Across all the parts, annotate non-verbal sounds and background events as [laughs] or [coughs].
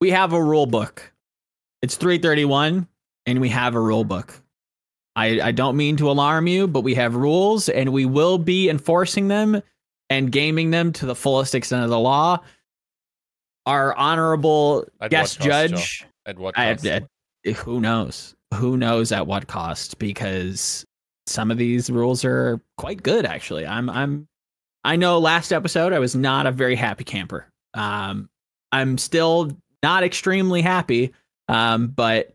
we have a rule book. It's 331 and we have a rule book. I, I don't mean to alarm you, but we have rules and we will be enforcing them and gaming them to the fullest extent of the law. Our honorable At guest cost, judge, Joe? At what cost? I- who knows? Who knows at what cost? Because some of these rules are quite good, actually. I'm, I'm, I know. Last episode, I was not a very happy camper. Um, I'm still not extremely happy, um, but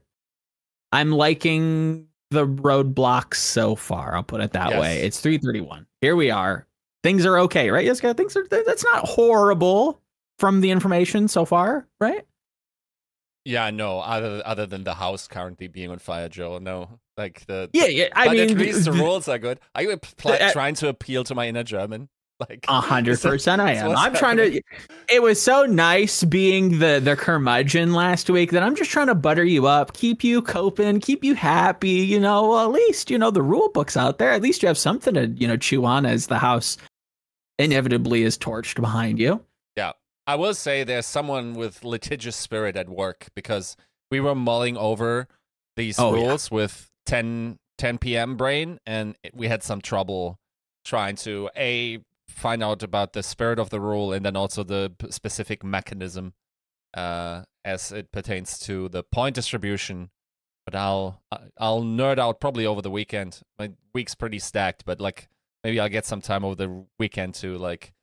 I'm liking the roadblocks so far. I'll put it that Yes. way. It's 331. Here we are. Things are okay, right? Yes, guys. Things are. That's not horrible from the information so far, right? Yeah, no. Other other than the house currently being on fire, Joe. No, like the. Yeah, yeah. I mean, at least the th- rules are good. Are you pl- Uh, trying to appeal to my inner German? [laughs] Like A hundred percent, I am. I'm trying to. It was so nice being the the curmudgeon last week that I'm just trying to butter you up, keep you coping, keep you happy. You know, at least you know the rule books out there. At least you have something to you know chew on as the house inevitably is torched behind you. Yeah, I will say there's someone with litigious spirit at work because we were mulling over these Oh, yeah. rules with 10, 10 p.m. brain, and we had some trouble trying to a find out about the spirit of the rule and then also the specific mechanism uh, as it pertains to the point distribution. But I'll I'll nerd out probably over the weekend. My week's pretty stacked, but like maybe I'll get some time over the weekend to like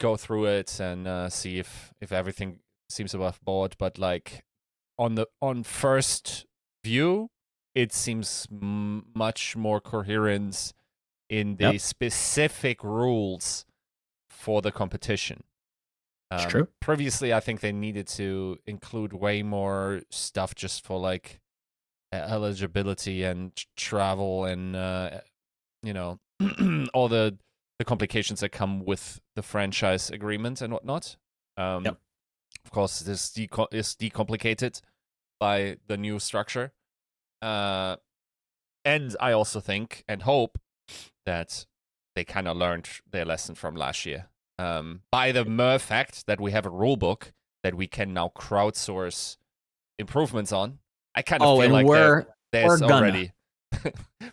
go through it and uh, see if if everything seems above board. But like on the on first view, it seems m- much more coherent in the Yep. specific rules for the competition. It's Um, true. Previously, I think they needed to include way more stuff just for like eligibility and travel and uh, you know [clears throat] all the the complications that come with the franchise agreement and whatnot. Um, Yep. Of course, this deco- is decomplicated by the new structure. Uh, and I also think and hope that they kind of learned their lesson from last year. Um, by the mere fact that we have a rule book that we can now crowdsource improvements on, I kind of Oh, feel and like we're there- there's we're already [laughs]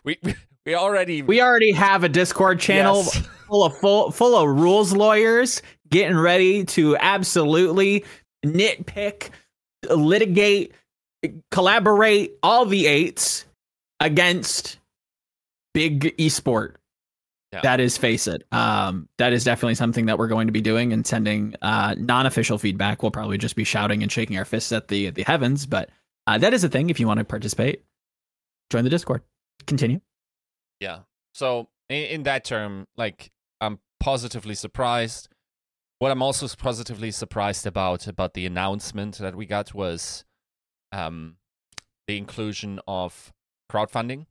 we, we we already we already have a Discord channel Yes. [laughs] full of full full of rules lawyers getting ready to absolutely nitpick, litigate, collaborate all the eights against big esport. Yeah. That is, face it. Um, that is definitely something that we're going to be doing and sending uh, non-official feedback. We'll probably just be shouting and shaking our fists at the the heavens, but uh, that is a thing. If you want to participate, join the Discord. Continue. Yeah. So in, in that term, like I'm positively surprised. What I'm also positively surprised about about the announcement that we got was um, the inclusion of crowdfunding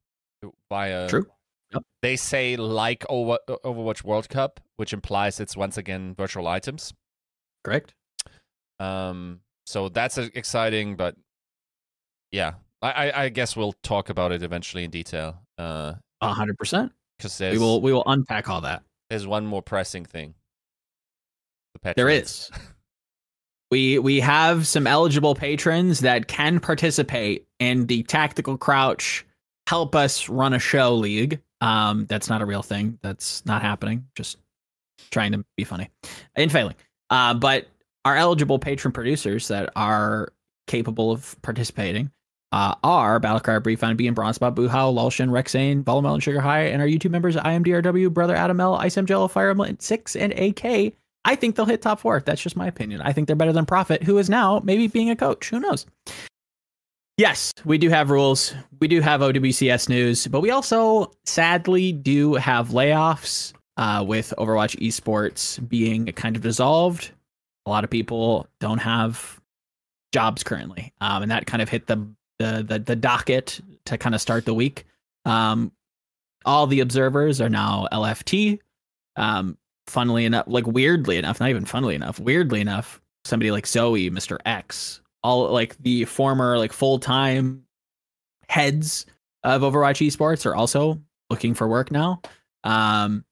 via. True. Yep. They say like Over, Overwatch World Cup, which implies it's once again virtual items. Correct. Um, so that's exciting, but yeah, I, I, I guess we'll talk about it eventually in detail. Uh, A hundred percent. because there's We will we will unpack all that. there's one more pressing thing. The There is. We we have some eligible patrons that can participate in the tactical crouch help us run a show league. Um, that's not a real thing. That's not happening. Just trying to be funny and failing. Uh, but our eligible patron producers that are capable of participating uh, are Battlecry, Briefine, B and Bronzebot, Boohow, Lulshin, Rexane, Volumelon, Sugar High, and our YouTube members IMDRW, Brother Adam L, Ice Jello, Fire Emblem 6, and AK. I think they'll hit top four. That's just my opinion. I think they're better than Prophet, who is now maybe being a coach. Who knows? Yes, we do have rules. We do have OWCS news, but we also sadly do have layoffs uh, with Overwatch esports being kind of dissolved. A lot of people don't have jobs currently, um, and that kind of hit the the the, the docket to kind of start the week. Um, all the observers are now LFT. Um, funnily enough, like weirdly enough, not even funnily enough, weirdly enough, somebody like Zoe, Mr. X, all like the former like full time heads of Overwatch esports are also looking for work now. Um,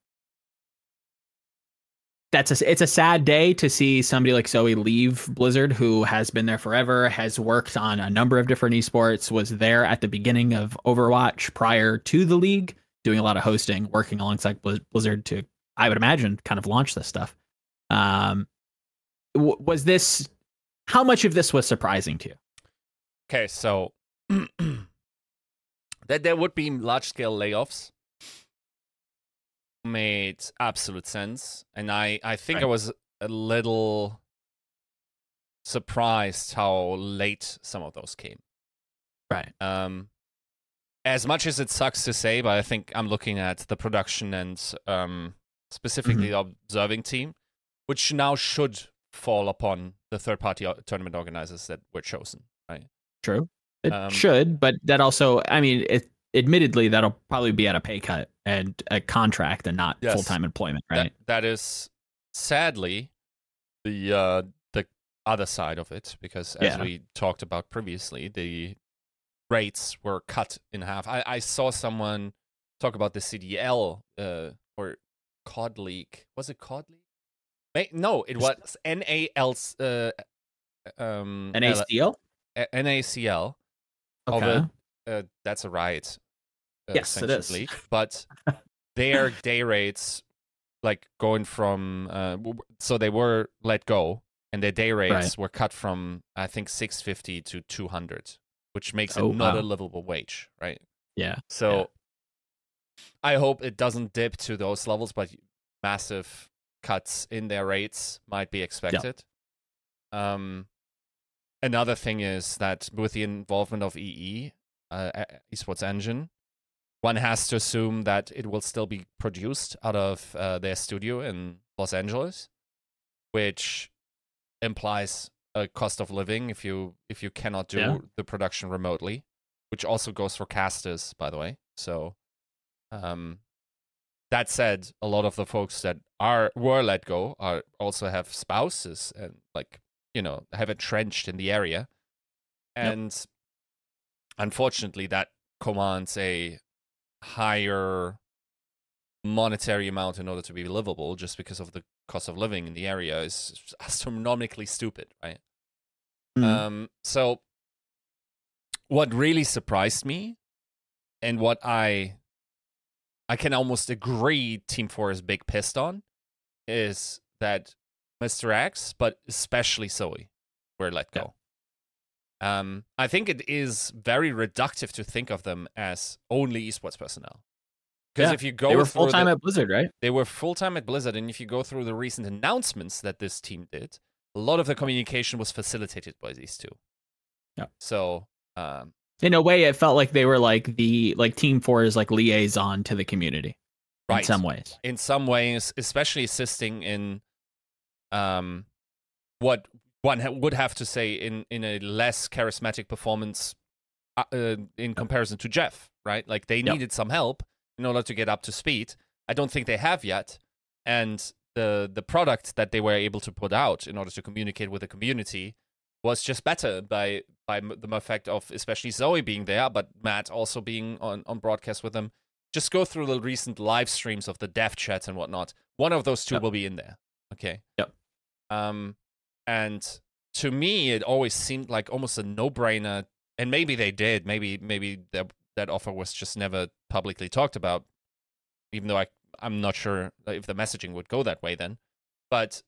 that's a it's a sad day to see somebody like Zoe leave Blizzard, who has been there forever, has worked on a number of different esports, was there at the beginning of Overwatch prior to the league, doing a lot of hosting, working alongside Blizzard to, I would imagine, kind of launch this stuff. Um, w- was this? How much of this was surprising to you? Okay, so [clears throat] that there would be large scale layoffs made absolute sense, and I I think Right. I was a little surprised how late some of those came. Right. Um, as much as it sucks to say, but I think I'm looking at the production and um, specifically the observing team, which now should fall upon the third party tournament organizers that were chosen. Right. True. It Um, should, but that also, I mean, it, admittedly, that'll probably be at a pay cut and a contract and not Yes. full time employment, That- right? that is sadly the uh, the other side of it because as Yeah. we talked about previously, the rates were cut in half. I, I saw someone talk about the CDL uh, or COD leak. Was it COD League? No, it was NAL. Uh, um, An L- ACL? A- NACL. Okay. Uh, that's a riot. Uh, Yes, it is. But [laughs] their day rates, like going from, uh, so they were let go, and their day rates Right. were cut from I think six fifty to two hundred, which makes Oh, it not wow. a livable wage, right? Yeah. So I hope it doesn't dip to those levels, but massive cuts in their rates might be expected. Um, another thing is that with the involvement of EE, uh, Esports Engine, one has to assume that it will still be produced out of uh, their studio in Los Angeles, which implies a cost of living if you if you cannot do Yeah. the production remotely, which also goes for casters, by the way. So, um, that said, a lot of the folks that are were let go are also have spouses and like you know have entrenched in the area, Yep. and unfortunately, that commands a higher monetary amount in order to be livable, just because of the cost of living in the area is [laughs] astronomically stupid, right? Mhm. Um, so what really surprised me and what I I can almost agree Team 4 is big pissed on is that Mr. X, but especially Zoe, were let Yeah. go. Um, I think it is very reductive to think of them as only esports personnel. Because Yeah, if you go they were through full time the- at Blizzard, right? they were full time at Blizzard, and if you go through the recent announcements that this team did, a lot of the communication was facilitated by these two. Yeah. So, um, In a way, it felt like they were like the like Team Four is like liaison to the community in Right. some ways. in some ways, especially assisting in, um, what one ha- would have to say in in a less charismatic performance, uh, uh, in comparison to Jeff, right? Like they Yep. needed some help in order to get up to speed. I don't think they have yet, and the the product that they were able to put out in order to communicate with the community was just better by by the effect of especially Zoe being there, but Matt also being on on broadcast with them. Just go through the recent live streams of the dev chats and whatnot. One of those two Yep. will be in there. Okay. Yep. Um, and to me, it always seemed like almost a no-brainer. And maybe they did. Maybe maybe that that offer was just never publicly talked about. Even though I I'm not sure if the messaging would go that way then. But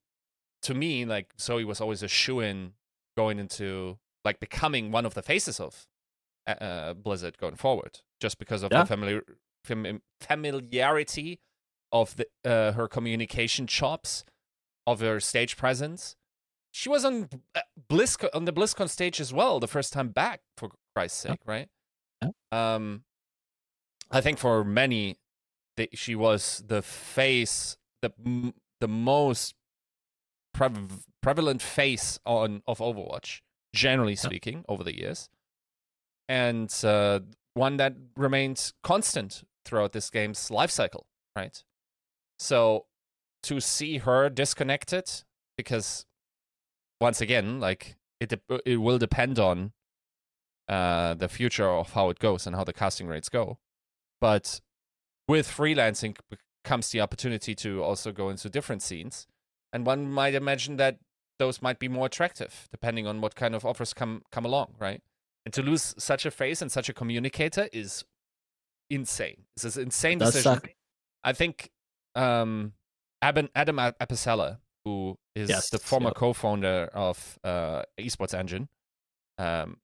to me, like Zoe was always a shoe in going into like becoming one of the faces of uh, uh, Blizzard going forward, just because of Yeah. the familiar fam- familiarity of the uh, her communication chops, of her stage presence. She was on uh, BlizzCon on the BlizzCon stage as well the first time back, for Christ's Yeah. sake, right? Yeah. Um, I think for many, they, she was the face, the the most prev- prevalent face on of Overwatch, generally speaking, over the years, and uh, one that remains constant throughout this game's life cycle, right? So to see her disconnected, because once again, like it, dep- it will depend on uh, the future of how it goes and how the casting rates go. But with freelancing comes the opportunity to also go into different scenes. and one might imagine that those might be more attractive depending on what kind of offers come come along, right? And to lose such a face and such a communicator is insane. It's an insane decision. suck. I think um, Adam, Adam Apicella, who is Yes, the former yep. co-founder of uh, Esports Engine, um,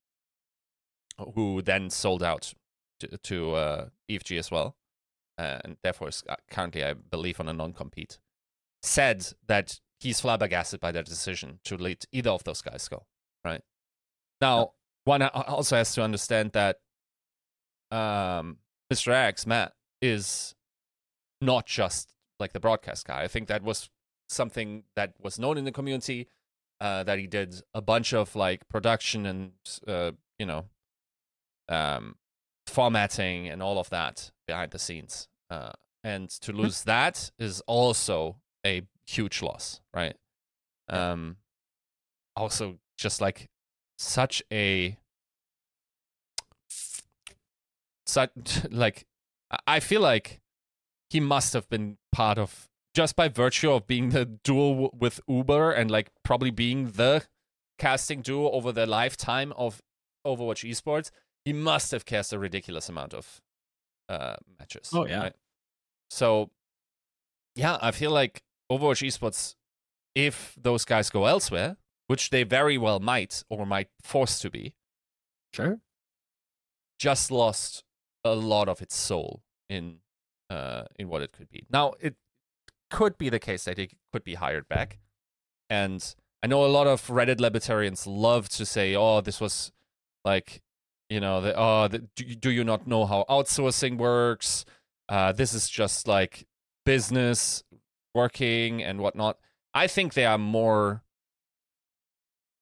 who then sold out to, to uh, EFG as well, uh, and therefore is uh, currently, I believe, on a non-compete, said that he's flabbergasted by their decision to let either of those guys go. Right now, one also has to understand that um, Mr. X, Matt, is not just like the broadcast guy. I think that was something that was known in the community. Uh, that he did a bunch of like production and uh, you know um, formatting and all of that behind the scenes. Uh, and to lose that is also a huge loss, right? Um, also, just like such a such [laughs] like I- feel like he must have been part of just by virtue of being the duo with Uber and like probably being the casting duo over the lifetime of Overwatch esports. He must have cast a ridiculous amount of uh, matches. Oh, yeah. right? So, yeah, I feel like Overwatch esports, if those guys go elsewhere, which they very well might or might force to be, Sure. just lost a lot of its soul in uh in what it could be. Now it could be the case that it could be hired back. And I know a lot of Reddit libertarians love to say, "Oh, this was like, you know, the, oh, the, do, you- do you not know how outsourcing works? Uh, this is just like business working and whatnot." I think there are more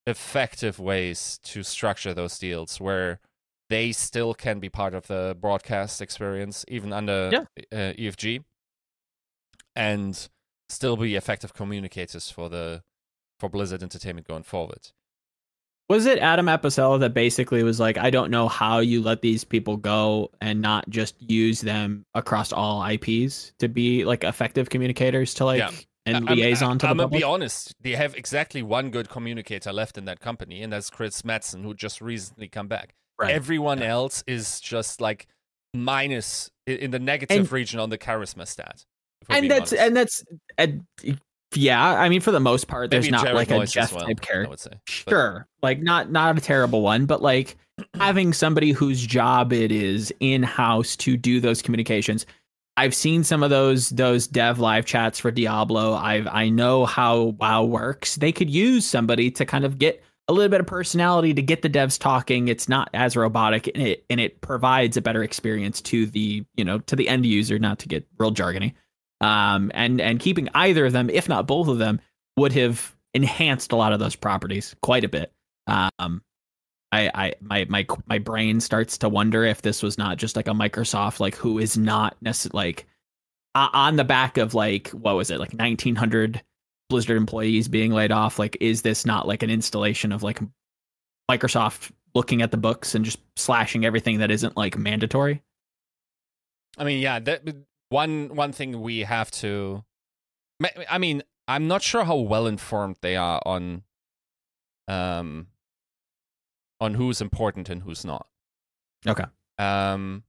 effective ways to structure those deals where they still can be part of the broadcast experience, even under Yeah. uh, EFG, and still be effective communicators for the for Blizzard Entertainment going forward. Was it Adam Apicella that basically was like, I don't know how you let these people go and not just use them across all IPs to be like effective communicators to like Yeah. and I'm- liaison to I'm the gonna be honest. They have exactly one good communicator left in that company, and that's Chris Metzen, who just recently come back. Right. Everyone else is just like minus in the negative And- region on the charisma stat. and that's and that's and, yeah. I mean, for the most part, there's Maybe not Jared like a Jeff well, type I character. would say. But- Sure, like not not a terrible one, but like [clears throat] having somebody whose job it is in house to do those communications. I've seen some of those those dev live chats for Diablo. I've I know how WoW works. They could use somebody to kind of get a little bit of personality to get the devs talking. It's not as robotic and it and it provides a better experience to the you know to the end user. Not to get real jargony. Um, and and keeping either of them, if not both of them, would have enhanced a lot of those properties quite a bit. Um, I, I my my my brain starts to wonder if this was not just like a Microsoft like who is not necessarily like o- on the back of like what was it like 1900 Blizzard employees being laid off like is this not like an installation of like Microsoft looking at the books and just slashing everything that isn't like mandatory I mean, yeah, that one one thing we have to. I mean, I'm not sure how well informed they are on, um, on who's important and who's not. Okay. Um,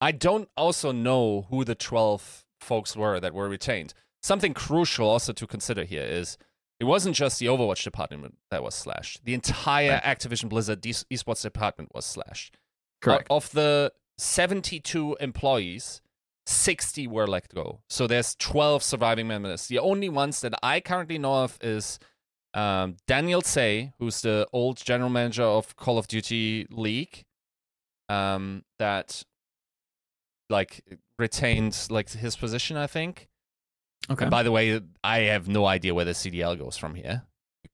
I don't also know who the twelve folks were that were retained. Something crucial also to consider here is it wasn't just the Overwatch department that was slashed. The entire Right. Activision Blizzard esports department was slashed. correct Out of the 72 employees, 60 were let go. So there's 12 surviving members. The only ones that I currently know of is um, Daniel Say, who's the old general manager of Call of Duty League, um, that like retained like his position, I think. okay And by the way, I have no idea where the CDL goes from here.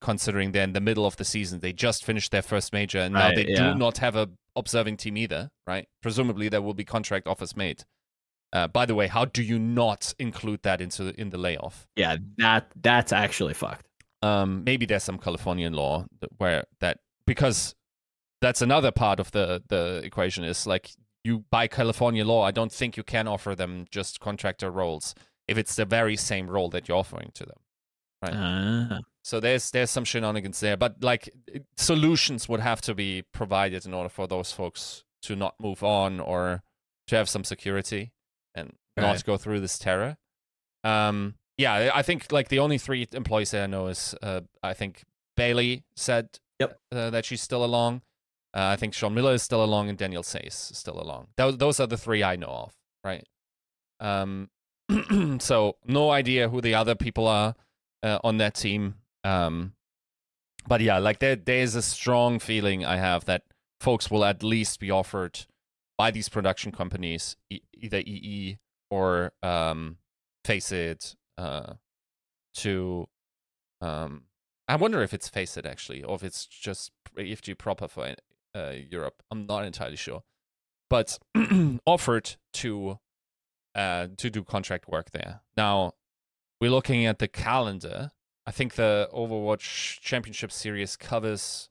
Considering they're in the middle of the season, they just finished their first major, and now they yeah. do not have a observing team either, right? Presumably, there will be contract offers made. Uh, by the way, how do you not include that into in the layoff? yeah that that's actually fucked Um, maybe there's some Californian law that, where that because that's another part of the the equation is like you by California law, I don't think you can offer them just contractor roles if it's the very same role that you're offering to them, right? Ah. So there's there's some shenanigans there, but like solutions would have to be provided in order for those folks to not move on or to have some security and not go through this terror. Um, yeah, I- I think like the only three employees that I know is uh, I think Bailey said Yep. uh, that she's still along. Uh, I think Sean Miller is still along and Daniel Says is still along. Those those are the three I know of, right? Um, [clears throat] so no idea who the other people are uh, on that team. Um, but yeah, like there there's a strong feeling I have that folks will at least be offered by these production companies, e- either EE or um, FACEIT, uh, to um, I wonder if it's FACEIT actually, or if it's just EFG proper for uh, Europe. I'm not entirely sure, but [clears throat] offered to uh, to do contract work there. Now we're looking at the calendar. I think the Overwatch Championship Series covers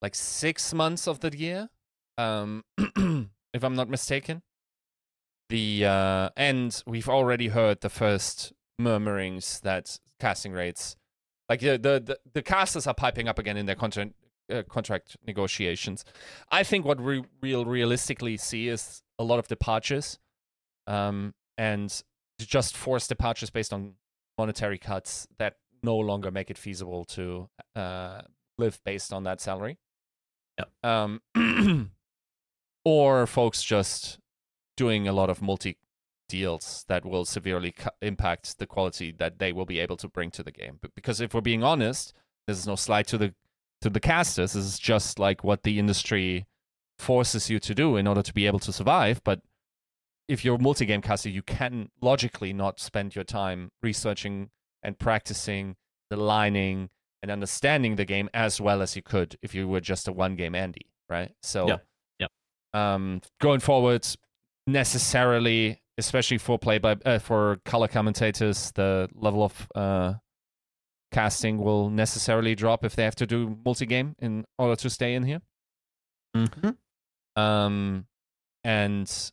like six months of the year, um, [clears throat] if I'm not mistaken. The uh, and we've already heard the first murmurings that casting rates, like the the the, the casters are piping up again in their contract uh, contract negotiations. I think what we real realistically see is a lot of departures, um, and just forced departures based on monetary cuts that no longer make it feasible to uh, live based on that salary. Yep. Um, [clears throat] or folks just doing a lot of multi deals that will severely cu- impact the quality that they will be able to bring to the game. But because if we're being honest, this is no slide to the to the casters. This is just like what the industry forces you to do in order to be able to survive. But if you're a multi-game caster, you can logically not spend your time researching and practicing the lining and understanding the game as well as you could if you were just a one-game Andy, right? So, Yeah. Um, going forward, necessarily, especially for play by uh, for color commentators, the level of uh, casting will necessarily drop if they have to do multi-game in order to stay in here. Mm-hmm. Um, and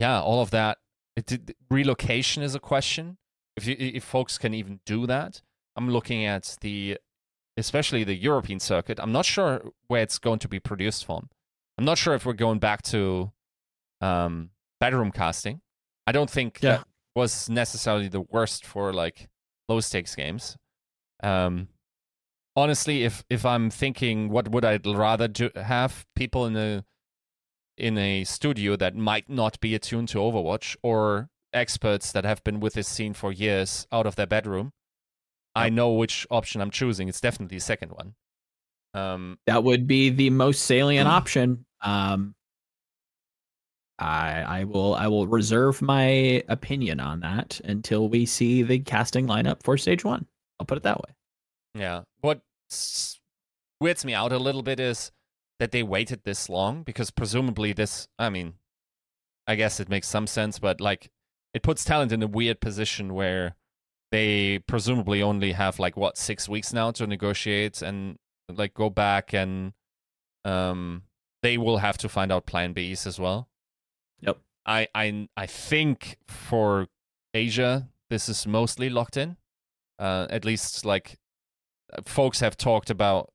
yeah, all of that. It, it- relocation is a question. If you, if folks can even do that, I'm looking at the, especially the European circuit. I'm not sure where it's going to be produced from. I'm not sure if we're going back to, um, bedroom casting. I don't think Yeah. that was necessarily the worst for like low stakes games. Um, honestly, if if I'm thinking, what would I rather do? Have people in a in a studio that might not be attuned to Overwatch, or experts that have been with this scene for years out of their bedroom. I know which option I'm choosing. It's definitely the second one. Um, That would be the most salient option. Um, I I will I will reserve my opinion on that until we see the casting lineup for stage one. I'll put it that way. Yeah. What weirds me out a little bit is that they waited this long because presumably this, I mean, I guess it makes some sense, but like it puts talent in a weird position where they presumably only have like what six weeks now to negotiate and like go back and um they will have to find out plan Bs as well. Yep. I I I think for Asia this is mostly locked in. Uh, at least like folks have talked about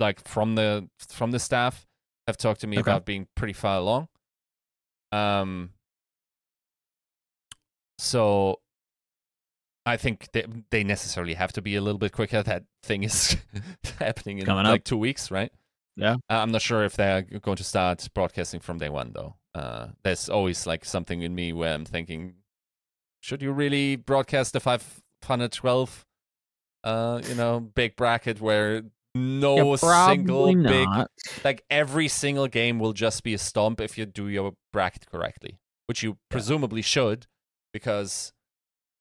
like from the from the staff have talked to me Okay. about being pretty far along. Um so I think they they necessarily have to be a little bit quicker. That thing is [laughs] happening in Coming like up. two weeks, right? Yeah. Uh, I'm not sure if they're going to start broadcasting from day one, though. Uh, there's always like something in me where I'm thinking, should you really broadcast the 512, uh, you know, big bracket where no single big like every single game will just be a stomp if you do your bracket correctly, which you presumably should, because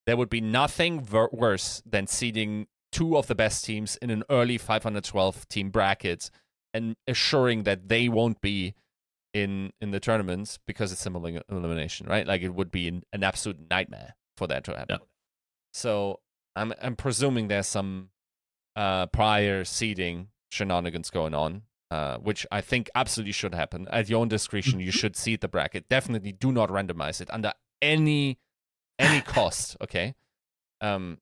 there would be nothing ver- worse than seeding two of the best teams in an early 512 team bracket and assuring that they won't be in in the tournaments because it's simple elimination, right? Like it would be an, an absolute nightmare for that to happen. Yeah. So I'm I'm presuming there's some uh, prior seeding shenanigans going on, uh, which I think absolutely should happen. At your own discretion, you Mhm. should seed the bracket. Definitely do not randomize it under any any [laughs] cost. Okay. Um,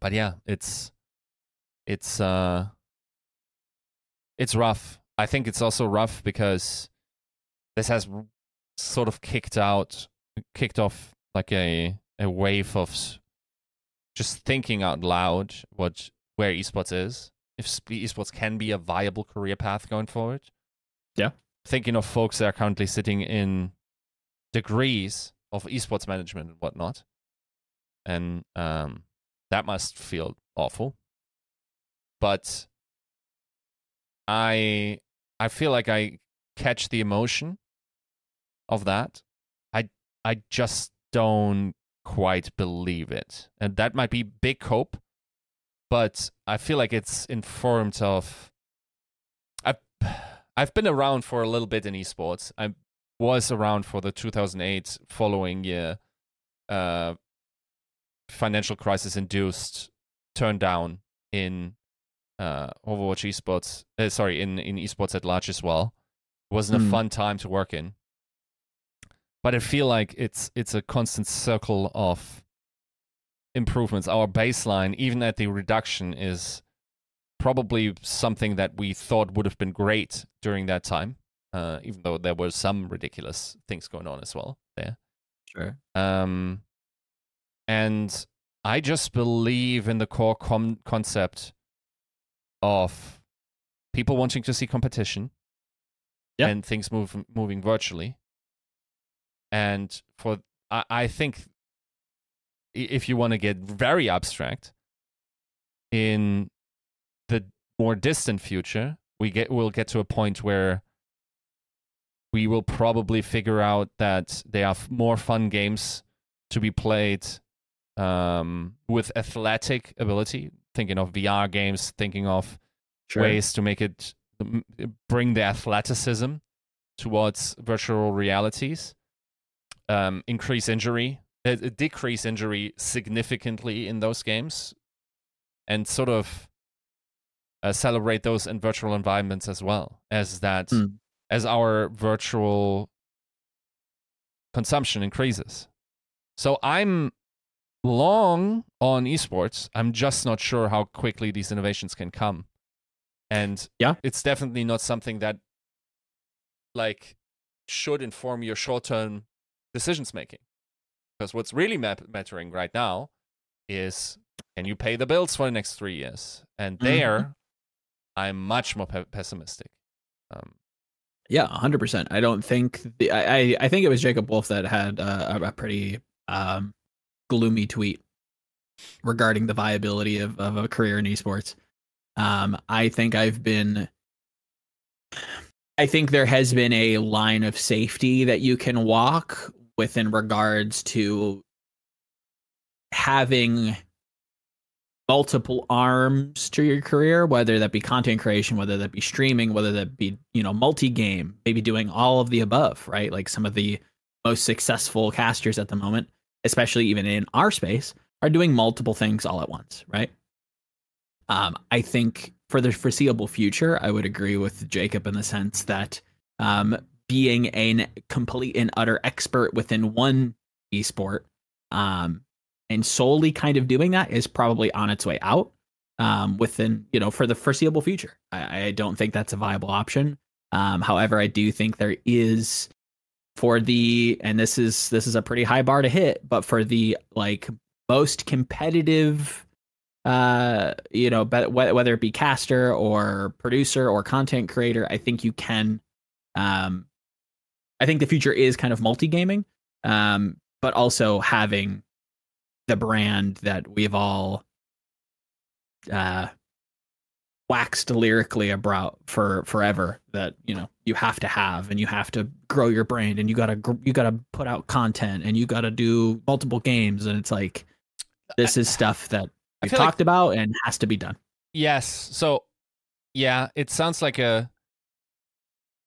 but yeah, it's it's uh it's rough. I think it's also rough because this has sort of kicked out kicked off like a a wave of just thinking out loud what where esports is if esports can be a viable career path going forward. Yeah. Thinking of folks that are currently sitting in degrees of esports management and whatnot. And um that must feel awful. But i i feel like i catch the emotion of that i i just don't quite believe it. And that might be big hope, but I feel like it's informed of I've I've been around for a little bit in esports. I was around for the 2008 following year uh financial crisis induced turn down in uh Overwatch esports uh, sorry in in esports at large as well. It wasn't mm. a hmm. fun time to work in but I feel like it's it's a constant circle of improvements. Our baseline, even at the reduction, is probably something that we thought would have been great during that time, uh, even though there were some ridiculous things going on as well there. Sure. Um, and I just believe in the core com- concept of people wanting to see competition and things move moving virtually and for I, I think if you want to get very abstract, in the more distant future, we get we'll get to a point where we will probably figure out that there are more fun games to be played um, with athletic ability. Thinking of VR games, thinking of sure. ways to make it bring the athleticism towards virtual realities um, increase injury, uh, decrease injury significantly in those games, and sort of uh, celebrate those in virtual environments as well as that mm. as our virtual consumption increases. So I'm long on esports. I'm just not sure how quickly these innovations can come. And yeah, it's definitely not something that like should inform your short-term decisions making. Because what's really mattering right now is can you pay the bills for the next three years? And mm-hmm. there. I'm much more pe- pessimistic. Um, yeah, hundred percent. I don't think the I, I think it was Jacob Wolf that had uh, a pretty um, gloomy tweet regarding the viability of, of a career in esports. Um, I think I've been I think there has been a line of safety that you can walk within regards to having multiple arms to your career whether that be content creation whether that be streaming whether that be you know multi-game maybe doing all of the above right like some of the most successful casters at the moment especially even in our space are doing multiple things all at once right um, i think for the foreseeable future i would agree with jacob in the sense that um, being a complete and utter expert within one esport um, and solely kind of doing that is probably on its way out um, within you know for the foreseeable future. I, I don't think that's a viable option. Um, however, I do think there is for the and this is this is a pretty high bar to hit, but for the like most competitive uh you know but whether it be caster or producer or content creator i think you can um I think the future is kind of multi gaming, um, but also having the brand that we've all uh, waxed lyrically about for forever that you know you have to have and you have to grow your brand and you gotta you gotta put out content and you gotta do multiple games. And it's like this is stuff that we've talked like, about and has to be done yes so yeah it sounds like a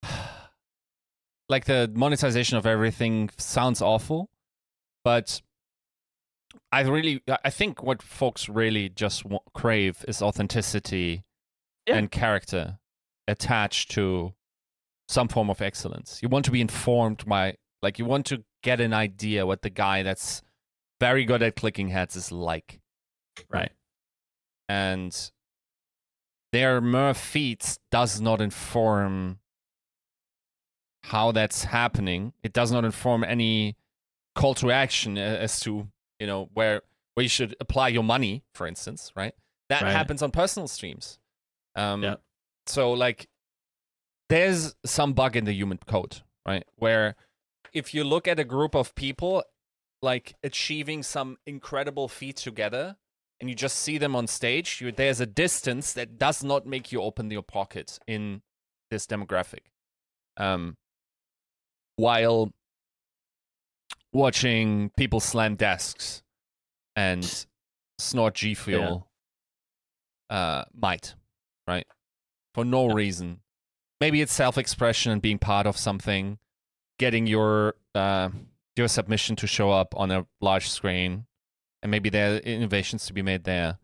[sighs] like the monetization of everything sounds awful, but I really I think what folks really just crave is authenticity yeah. and character attached to some form of excellence. You want to be informed by like you want to get an idea what the guy that's very good at clicking heads is like. Right. and their mere feeds does not inform how that's happening. It does not inform any call to action as to you know where where you should apply your money, for instance, right? That Right. happens on personal streams. Um, Yeah. So like, there's some bug in the human code, right? Where if you look at a group of people like achieving some incredible feat together, and you just see them on stage, you, there's a distance that does not make you open your pocket in this demographic. Um, while watching people slam desks and snort G Fuel uh, might, right? For no reason. Maybe it's self expression and being part of something, getting your uh, your submission to show up on a large screen, and maybe there are innovations to be made there.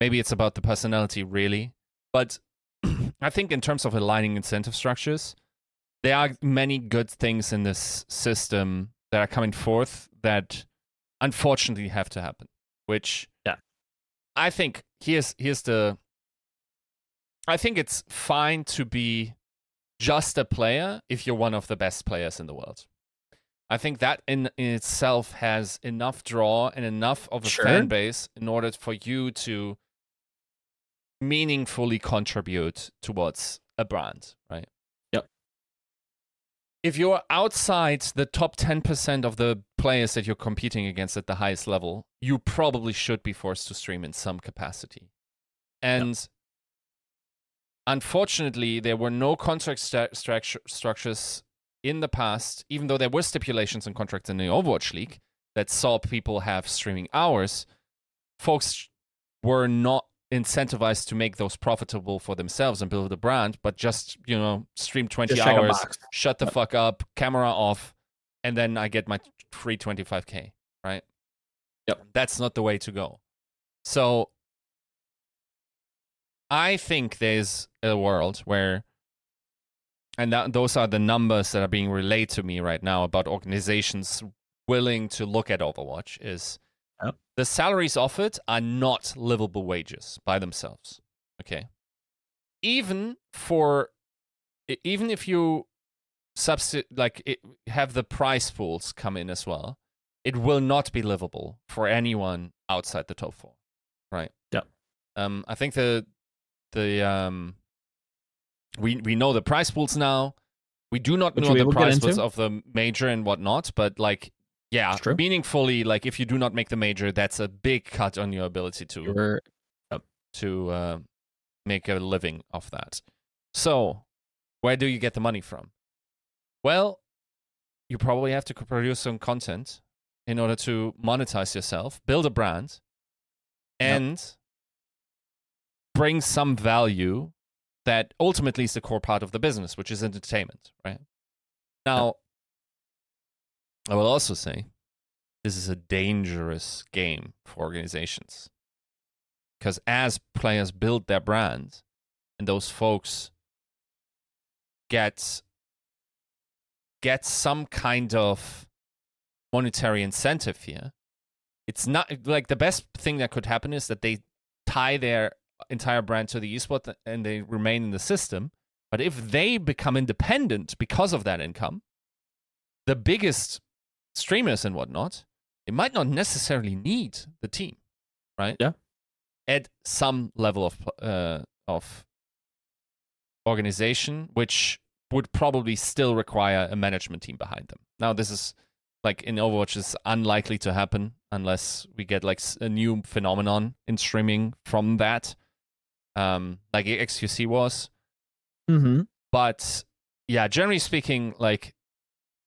Maybe it's about the personality, really. But [clears throat] I think in terms of aligning incentive structures, there are many good things in this system that are coming forth that unfortunately have to happen. Which Yeah. I think here's here's the I think it's fine to be just a player if you're one of the best players in the world. I think that in, in itself has enough draw and enough of a Sure. fan base in order for you to meaningfully contribute towards a brand, right? Yep. If you're outside the top 10% of the players that you're competing against at the highest level, you probably should be forced to stream in some capacity. And unfortunately, there were no contract structure- structures in the past, even though there were stipulations and contracts in the Overwatch League that saw people have streaming hours, folks were not incentivized to make those profitable for themselves and build a brand, but just, you know, stream 20 Just hours, shut the fuck up, camera off, and then I get my free 25k, right? Yep. That's not the way to go. So I think there's a world where and that, those are the numbers that are being relayed to me right now about organizations willing to look at Overwatch is Yep. the salaries offered are not livable wages by themselves. Okay. Even for even if you substitute like it, have the price pools come in as well, it will not be livable for anyone outside the top four. Right. Yep. Um I think the the um we we know the price pools now. We do not Which know the price pools of the major and whatnot, but like yeah, meaningfully, like if you do not make the major, that's a big cut on your ability to You're- to uh, make a living off that. So, where do you get the money from? Well, you probably have to produce some content in order to monetize yourself, build a brand, Yep. and bring some value that ultimately is the core part of the business, which is entertainment, right? Now, I will also say this is a dangerous game for organizations. Because as players build their brand and those folks get get some kind of monetary incentive here, it's not like the best thing that could happen is that they tie their entire brand to the esport and they remain in the system. But if they become independent because of that income, the biggest streamers and whatnot, they might not necessarily need the team, right? Yeah. At some level of uh, of organization, which would probably still require a management team behind them. Now, this is like in Overwatch is unlikely to happen unless we get like a new phenomenon in streaming from that, um, like XQC was Mhm. but yeah generally speaking like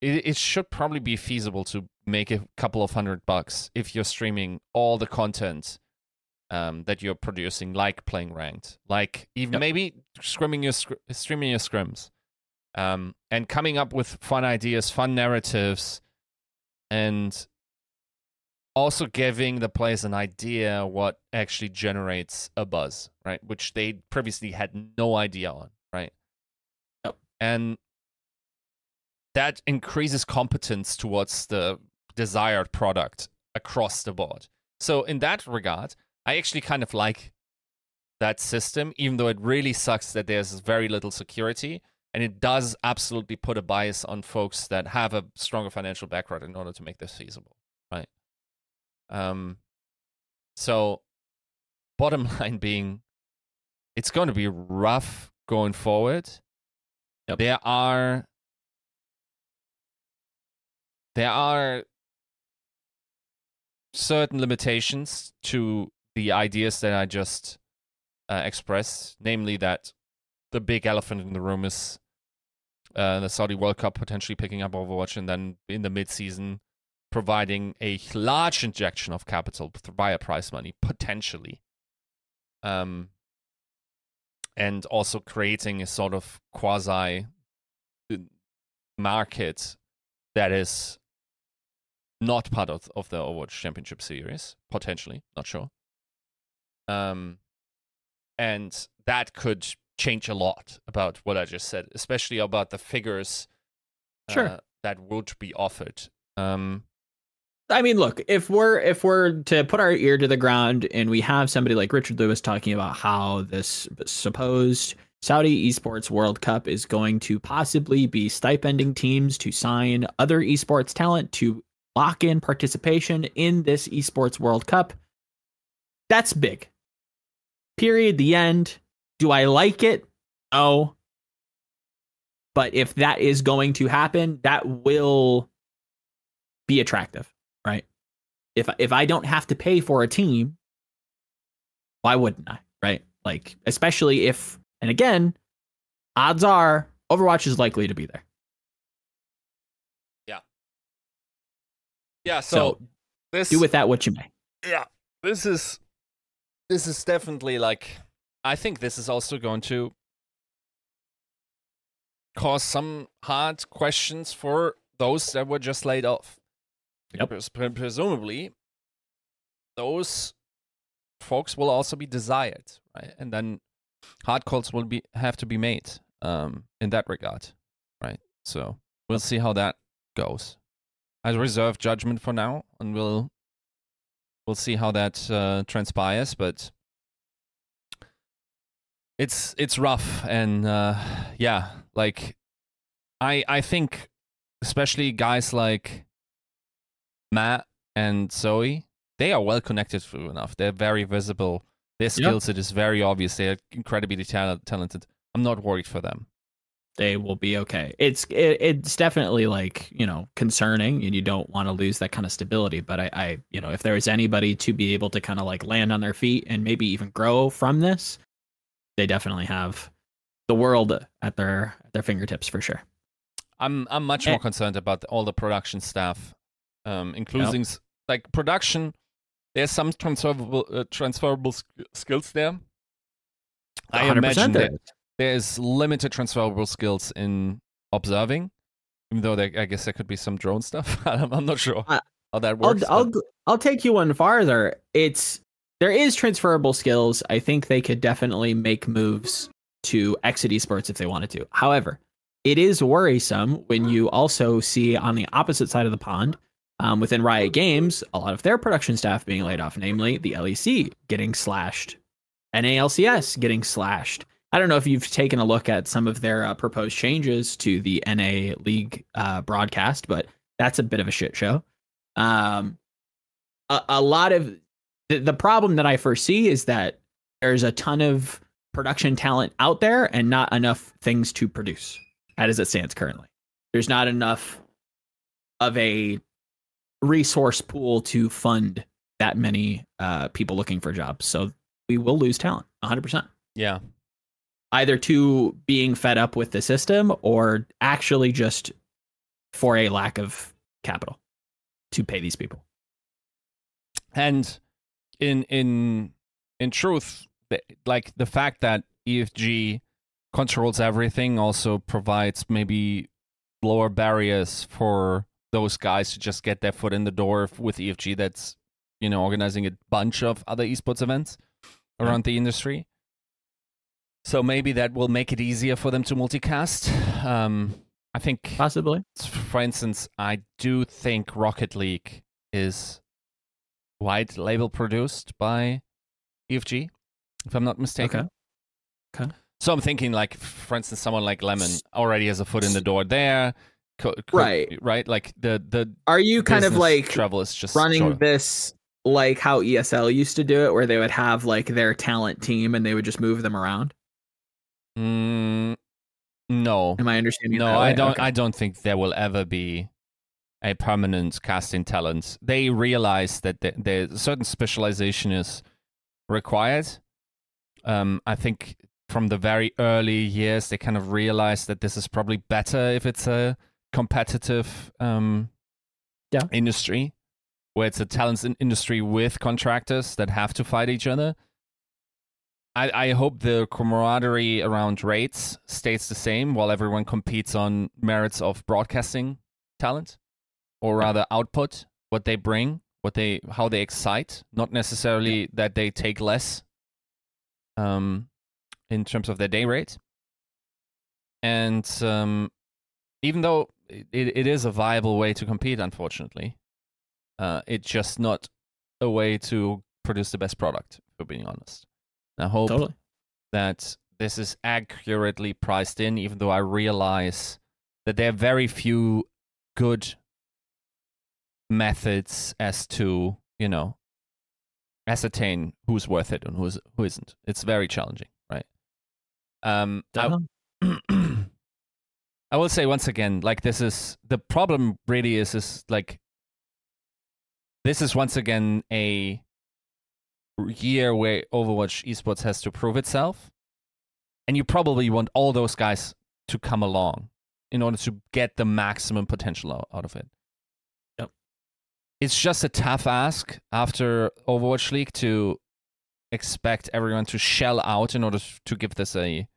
it, it should probably be feasible to make a couple of hundred bucks if you're streaming all the content um, that you're producing like playing ranked like even Yep. maybe scrimming your streaming your scrims um, and coming up with fun ideas fun narratives and also giving the players an idea what actually generates a buzz right which they previously had no idea on right Yep. and that increases competence towards the desired product across the board so in that regard i actually kind of like that system, even though it really sucks that there's very little security. And it does absolutely put a bias on folks that have a stronger financial background in order to make this feasible? Um, so, bottom [laughs] line being, it's going to be rough going forward. Yep. There are there are certain limitations to the ideas that I just uh, expressed, namely that the big elephant in the room is uh, the Saudi World Cup potentially picking up Overwatch, and then in the mid-season providing a large injection of capital via prize money, potentially, um, and also creating a sort of quasi uh, market that is not part of, of the Overwatch Championship Series, potentially, not sure. Um, and that could change a lot about what I just said, especially about the figures Sure. uh, that would be offered. Um, I mean, look, if we're if we're to put our ear to the ground and we have somebody like Richard Lewis talking about how this supposed Saudi Esports World Cup is going to possibly be stipending teams to sign other esports talent to lock in participation in this esports World Cup, that's big. Period. The end. Do I like it? No. But if that is going to happen, that will be attractive right? If if I don't have to pay for a team, why wouldn't I? Right? Like especially if and again, odds are Overwatch is likely to be there. yeah, So, so, this do with that what you may. yeah this is this is definitely like i think this is also going to cause some hard questions for those that were just laid off Yep. Pres- presumably those folks will also be desired right? And then hard calls will be have to be made um in that regard right? So we'll see how that goes. I reserve judgment for now and we'll we'll see how that uh, transpires but it's it's rough and uh, yeah like i i think especially guys like matt and zoe they are well connected through enough they're very visible their skill set is very obvious they're incredibly tal- talented i'm not worried for them They will be okay. It's it, it's definitely like you know concerning, and you don't want to lose that kind of stability. But I, I you know if there is anybody to be able to kind of like land on their feet and maybe even grow from this, they definitely have the world at their at their fingertips for sure. I'm I'm much Eh. more concerned about all the production staff, um, including s like production. There's some transferable uh, transferable sk- skills there. I 100% imagine there that there's limited transferable skills in observing, even though there, I guess there could be some drone stuff. [laughs] I'm, I'm not sure how that I'll, works. I'll I'll take you one farther. It's there is transferable skills. I think they could definitely make moves to exit esports if they wanted to. However, it is worrisome when you also see on the opposite side of the pond, um, within Riot Games, a lot of their production staff being laid off, namely the LEC getting slashed, NALCS getting slashed. I don't know if you've taken a look at some of their uh, proposed changes to the NA League uh, broadcast, but that's a bit of a shit show. Um, a, a lot of the, the problem that I foresee is that there's a ton of production talent out there and not enough things to produce as it stands currently. There's not enough of a resource pool to fund that many uh, people looking for jobs. So we will lose talent 100%. yeah, Either to being fed up with the system or actually just for a lack of capital to pay these people. and in in in truth, like the fact that EFG controls everything also provides maybe lower barriers for those guys to just get their foot in the door with EFG. That's you know organizing a bunch of other esports events around the industry. So maybe that will make it easier for them to multicast. Um, I think Possibly. for instance, I do think Rocket League is white label produced by EFG. if I'm not mistaken. Okay. Okay. So I'm thinking, like, for instance, someone like Lemon already has a foot in the door there. Co- co- Right. Right. Like the the Are you kind of like travel is just running shorter. this like how ESL used to do it, where they would have like their talent team and they would just move them around? Mm, no, Am I understanding? no, I don't. Okay. I don't think there will ever be a permanent casting talent. They realize that the, the certain specialization is required. Um, I think from the very early years, they kind of realized that this is probably better if it's a competitive um, Yeah. industry, where it's a talent in- industry with contractors that have to fight each other. I, I hope the camaraderie around rates stays the same while everyone competes on merits of broadcasting talent, or rather output, what they bring, what they how they excite, not necessarily that they take less um, in terms of their day rate. And um, even though it, it is a viable way to compete, unfortunately, uh, it's just not a way to produce the best product, for being honest. I hope totally. that this is accurately priced in, even though I realize that there are very few good methods as to, you know, ascertain who's worth it and who's who isn't. It's very challenging, right? Um, I. [clears throat] I will say once again, like this is the problem. Really, is is like this is once again a year where Overwatch esports has to prove itself, and you probably want all those guys to come along in order to get the maximum potential out, of it. Yep. It's just a tough ask after Overwatch League to expect everyone to shell out in order to give this a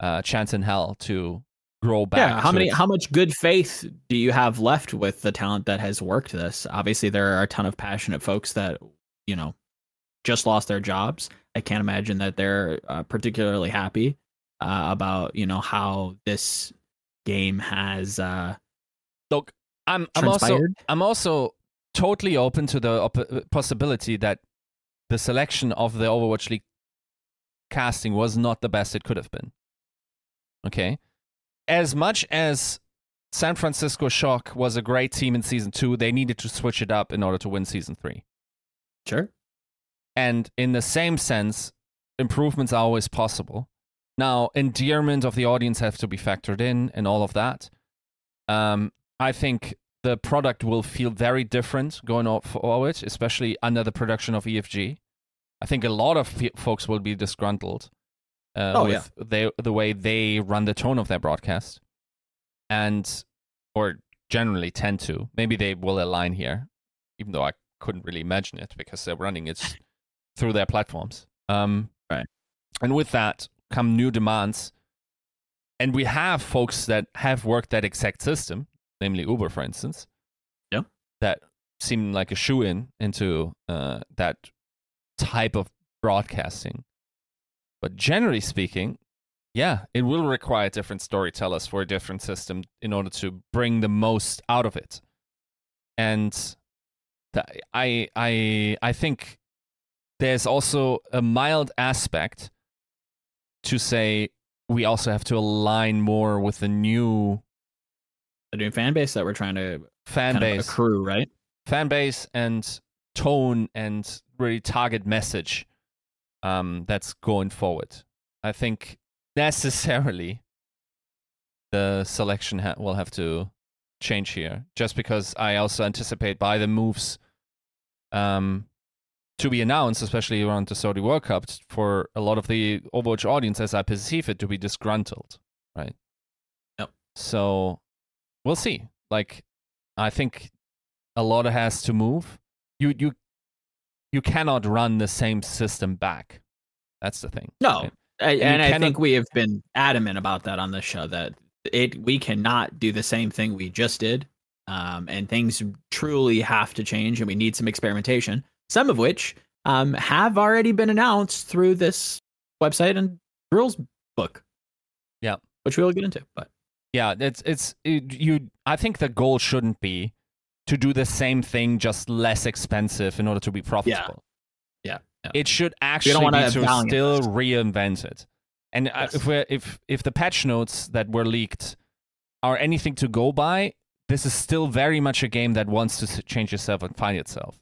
uh, chance in hell to grow back. yeah. How many? its- How much good faith do you have left with the talent that has worked this? Obviously, there are a ton of passionate folks that you know just lost their jobs. I can't imagine that they're uh, particularly happy uh, about you know how this game has uh, Look, I'm I'm also. I'm also totally open to the op- possibility that the selection of the Overwatch League casting was not the best it could have been. Okay, as much as San Francisco Shock was a great team in season two, they needed to switch it up in order to win season three. Sure. And in the same sense, improvements are always possible. Now, endearment of the audience have to be factored in and all of that. Um, I think the product will feel very different going forward, especially under the production of EFG. I think a lot of folks will be disgruntled uh, Oh, with they, the way they run the tone of their broadcast, and or generally tend to. Maybe they will align here, even though I couldn't really imagine it because they're running it [laughs] through their platforms. Um, Right. And with that come new demands. And we have folks that have worked that exact system, namely Uber, for instance. Yeah. That seem like a shoe in into uh, that type of broadcasting. But generally speaking, yeah, it will require different storytellers for a different system in order to bring the most out of it. And I I I think there's also a mild aspect to say we also have to align more with the new The new fan base that we're trying to fan base accrue, right? fan base and tone and really target message um, that's going forward. I think necessarily the selection ha- will have to change here, just because I also anticipate by the moves um, to be announced, especially around the Saudi World Cup, for a lot of the Overwatch audience, as I perceive it, to be disgruntled, right? Yep. So we'll see. Like, I think a lot has to move. You you you cannot run the same system back. That's the thing. No, right? I, you and I cannot- think we have been adamant about that on this show that it we cannot do the same thing we just did, um, and things truly have to change, and we need some experimentation. Some of which um, have already been announced through this website and rules book. Yeah. which we'll get into. But Yeah, it's it's it, you. I think the goal shouldn't be to do the same thing, just less expensive in order to be profitable. Yeah. Yeah. it should actually be to still this. reinvent it. And uh, Yes. if we're, if if the patch notes that were leaked are anything to go by, this is still very much a game that wants to change itself and find itself.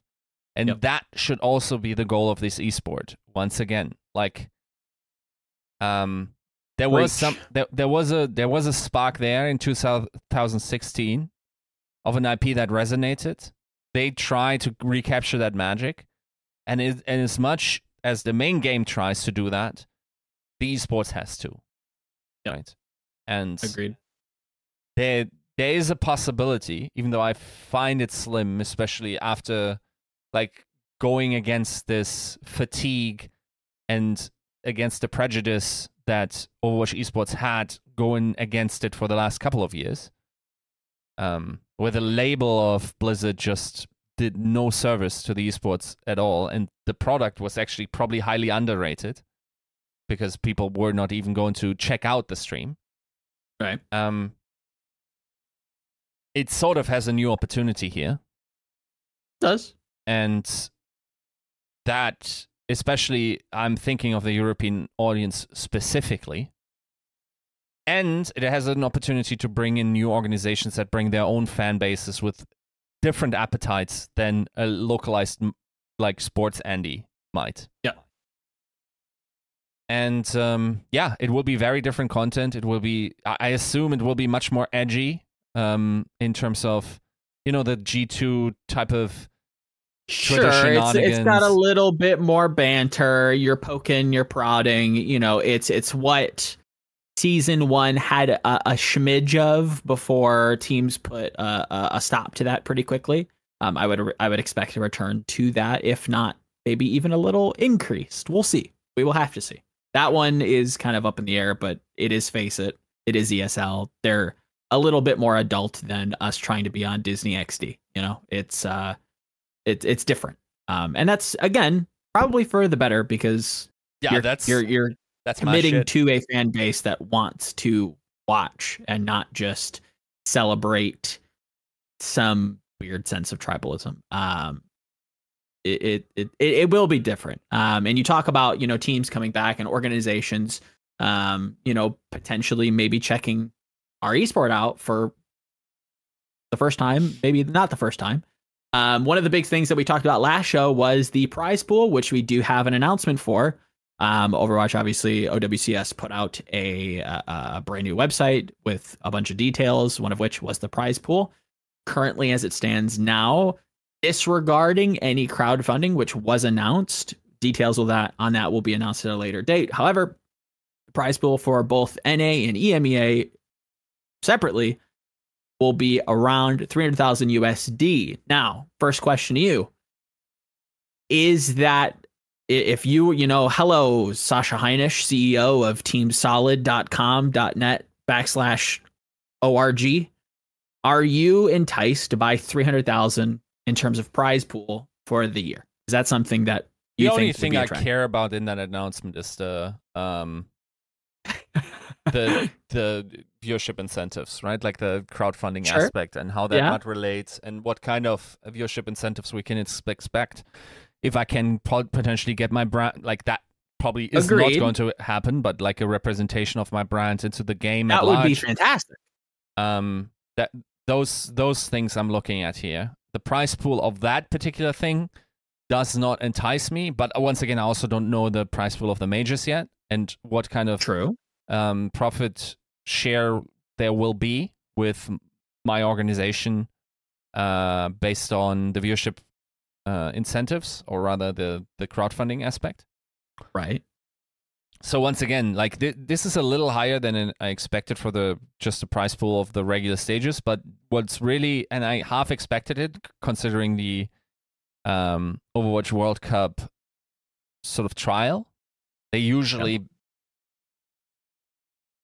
And Yep. that should also be the goal of this esport. Once again, like, um, there was some there, there was a there was a spark there in 2016 of an IP that resonated. They try to recapture that magic, and it, and as much as the main game tries to do that, the esports has to, Yep. right? And Agreed. there there is a possibility, even though I find it slim, especially after like going against this fatigue and against the prejudice that Overwatch esports had going against it for the last couple of years. Um, where the label of Blizzard just did no service to the esports at all, and the product was actually probably highly underrated because people were not even going to check out the stream Right. um, it sort of has a new opportunity here, does. and that, especially, I'm thinking of the European audience specifically, and it has an opportunity to bring in new organizations that bring their own fan bases with different appetites than a localized like sports Andy might. Yeah. And um, yeah, it will be very different content. It will be, I assume, it will be much more edgy um, in terms of, you know, the G two type of Sure, it's, it's got a little bit more banter. You're poking, you're prodding. You know, it's it's what season one had a, a schmidge of before teams put a, a, stop to that pretty quickly. Um, I would I would expect a return to that, if not maybe even a little increased. We'll see. We will have to see. That one is kind of up in the air, but it is face it, it is ESL. They're a little bit more adult than us trying to be on Disney XD. You know, it's uh it's it's different. Um, and that's again probably for the better because yeah, you're, that's you're you're that's committing to a fan base that wants to watch and not just celebrate some weird sense of tribalism. Um, it it it, it will be different. Um, and you talk about you know teams coming back and organizations, um, you know potentially maybe checking our esport out for the first time, maybe not the first time. Um, one of the big things that we talked about last show was the prize pool, which we do have an announcement for. Um, Overwatch, obviously, OWCS put out a, a, a brand new website with a bunch of details, one of which was the prize pool. Currently, as it stands now, disregarding any crowdfunding, which was announced, details of that on that will be announced at a later date. However, the prize pool for both NA and EMEA separately will be around 300,000 USD. Now, first question to you is that if you, you know, hello, Sasha Heinisch, CEO of teamsolid.com.net backslash ORG, are you enticed by 300,000 in terms of prize pool for the year? Is that something that you the think only thing be I care about in that announcement is the um [laughs] the the viewership incentives, right? Like the crowdfunding Sure. aspect and how that Yeah. might relate and what kind of viewership incentives we can expect. If I can po- potentially get my brand like that probably is Agreed. not going to happen, but like a representation of my brand into the game at that would be fantastic. um that those those things I'm looking at here. The price pool of that particular thing does not entice me, but once again, I also don't know the price pool of the majors yet and what kind of True. um, profit share there will be with my organization uh, based on the viewership uh, incentives, or rather the the crowdfunding aspect. Right. So once again, like th- this is a little higher than I expected for the just the price pool of the regular stages. But what's really, and I half expected it considering the um, Overwatch World Cup sort of trial. They usually,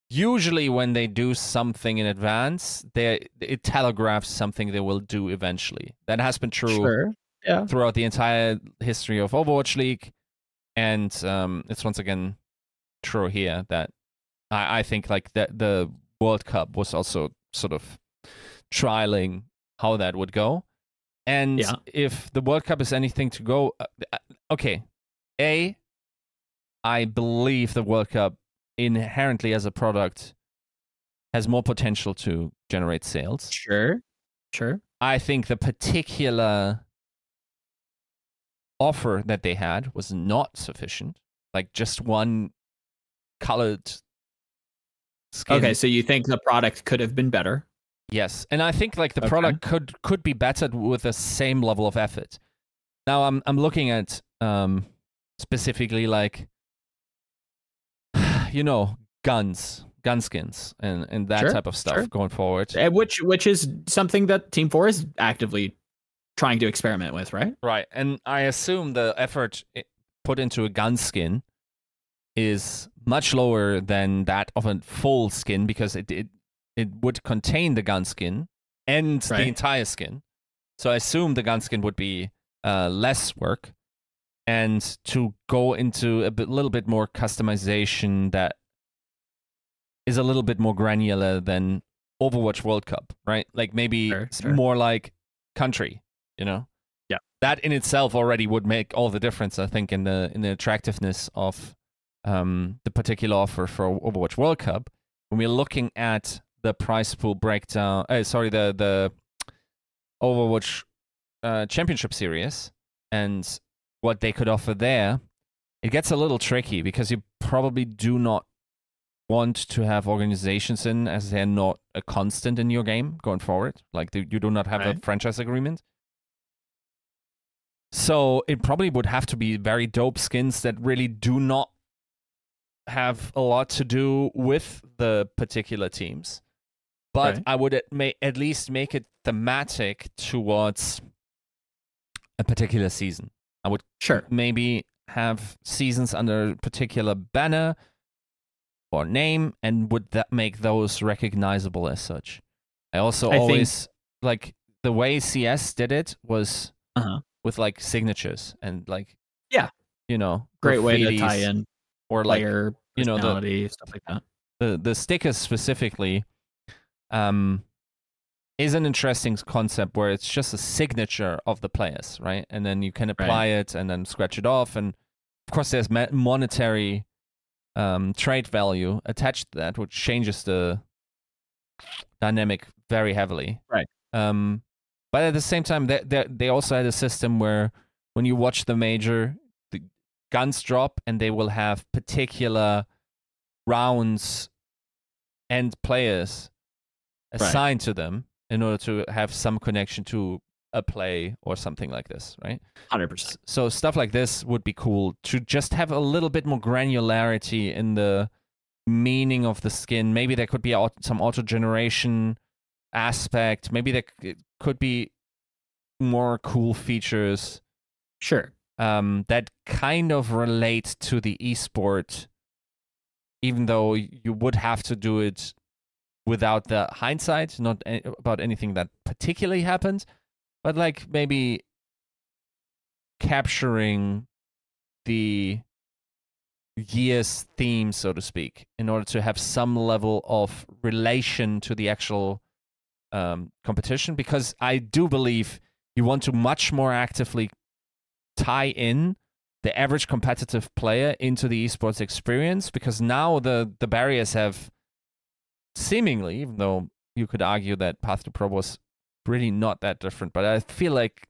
usually when they do something in advance, they it telegraphs something they will do eventually. That has been true Sure. Yeah. throughout the entire history of Overwatch League, and um, it's once again true here that I, I think like that the World Cup was also sort of trialing how that would go, and Yeah. if the World Cup is anything to go, uh, uh, okay, A, I believe the World Cup inherently as a product has more potential to generate sales. Sure. Sure. I think the particular offer that they had was not sufficient. Like just one colored skin. Okay, so you think the product could have been better? Yes, and I think like the Okay. product could could be bettered with the same level of effort. Now I'm I'm looking at um specifically like [sighs] you know guns, gun skins, and and that Sure, type of stuff sure. going forward. Eh, Which which is something that Team Four is actively trying to experiment with, right? Right, and I assume the effort put into a gun skin is much lower than that of a full skin because it it, it would contain the gun skin and the entire skin. So I assume the gun skin would be uh, less work, and to go into a bit, little bit more customization that is a little bit more granular than Overwatch World Cup, right? Like maybe Sure, sure. more like country, you know? Yeah. That in itself already would make all the difference, I think, in the in the attractiveness of um, the particular offer for Overwatch World Cup. When we're looking at the price pool breakdown, uh, sorry, the the Overwatch uh, Championship Series and what they could offer there, it gets a little tricky because you probably do not want to have organizations in as they're not a constant in your game going forward. Like you do not have a franchise agreement. So it probably would have to be very dope skins that really do not have a lot to do with the particular teams. But Right. I would at, may, at least make it thematic towards a particular season. I would Sure. maybe have seasons under a particular banner or name and would that make those recognizable as such i also I think- always like the way cs did it was Uh-huh. With like signatures and like Yeah. you know Great way to tie in or like player you know, the- stuff like that. the the stickers specifically um is an interesting concept where it's just a signature of the players right and then you can apply it and then scratch it off and of course there's monetary um trade value attached to that which changes the dynamic very heavily Right. um but at the same time they they, they also had a system where when you watch the major the guns drop and they will have particular rounds and players Right. assigned to them in order to have some connection to a play or something like this, right? Hundred percent. So stuff like this would be cool to just have a little bit more granularity in the meaning of the skin. Maybe there could be some auto generation aspect. Maybe there could be more cool features Sure. um, that kind of relate to the esport, even though you would have to do it without the hindsight, not a- about anything that particularly happened, but like maybe capturing the year's theme, so to speak, in order to have some level of relation to the actual um, competition. Because I do believe you want to much more actively tie in the average competitive player into the esports experience because now the the barriers have seemingly even though you could argue that path to pro was really not that different but i feel like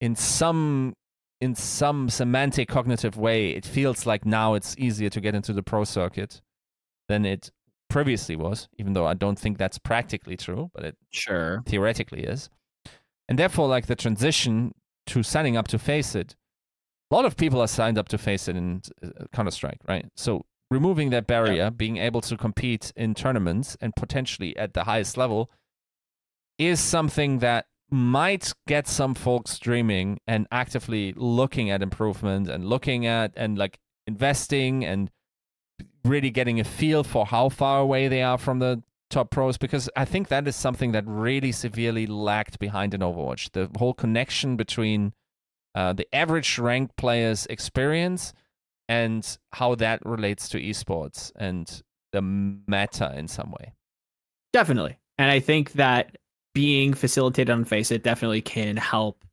in some in some semantic cognitive way it feels like now it's easier to get into the pro circuit than it previously was even though i don't think that's practically true but it Sure. theoretically is. And therefore, like the transition to signing up to FACEIT, a lot of people are signed up to FACEIT in uh, Counter Strike, right? So removing that barrier, being able to compete in tournaments and potentially at the highest level is something that might get some folks dreaming and actively looking at improvement and looking at and like investing and really getting a feel for how far away they are from the top pros because I think that is something that really severely lacked behind in Overwatch. The whole connection between uh, the average ranked player's experience and how that relates to esports and the meta in some way. Definitely. And I think that being facilitated on FACEIT definitely can help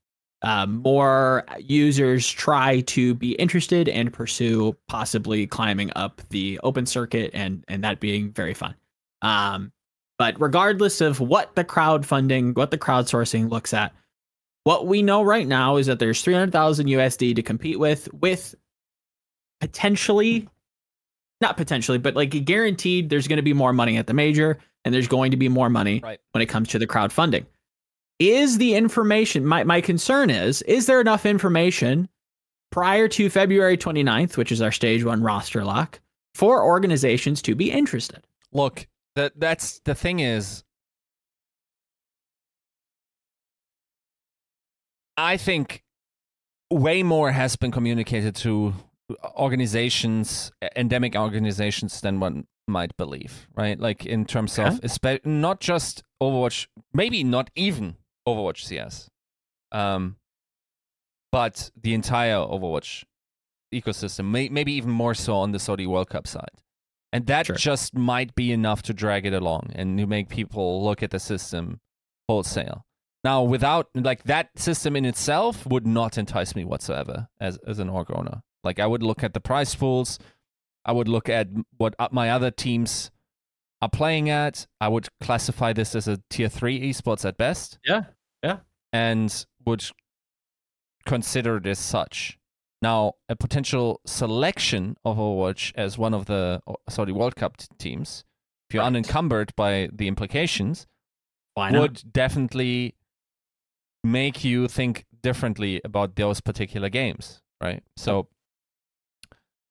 um, more users try to be interested and pursue possibly climbing up the open circuit and and that being very fun. Um, but regardless of what the crowdfunding, what the crowdsourcing looks at, what we know right now is that there's 300,000 USD to compete with, with potentially, not potentially, but like guaranteed, there's going to be more money at the major and there's going to be more money Right. when it comes to the crowdfunding. Is the information, my, my concern is, is there enough information prior to February 29th, which is our stage one roster lock, for organizations to be interested? Look, that that's the thing is I think way more has been communicated to organizations, endemic organizations, than one might believe, right? Like in terms of espe- not just Overwatch, maybe not even Overwatch CS, um, but the entire Overwatch ecosystem, may- maybe even more so on the Saudi World Cup side. And that Sure. just might be enough to drag it along and to make people look at the system wholesale. Now, without like that system in itself would not entice me whatsoever as as an org owner. Like I would look at the prize pools, I would look at what uh, my other teams are playing at. I would classify this as a tier three esports at best. Yeah, yeah. and would consider it as such. Now, a potential selection of Overwatch as one of the Saudi World Cup teams, if you're Right. unencumbered by the implications, would definitely make you think differently about those particular games, right? So,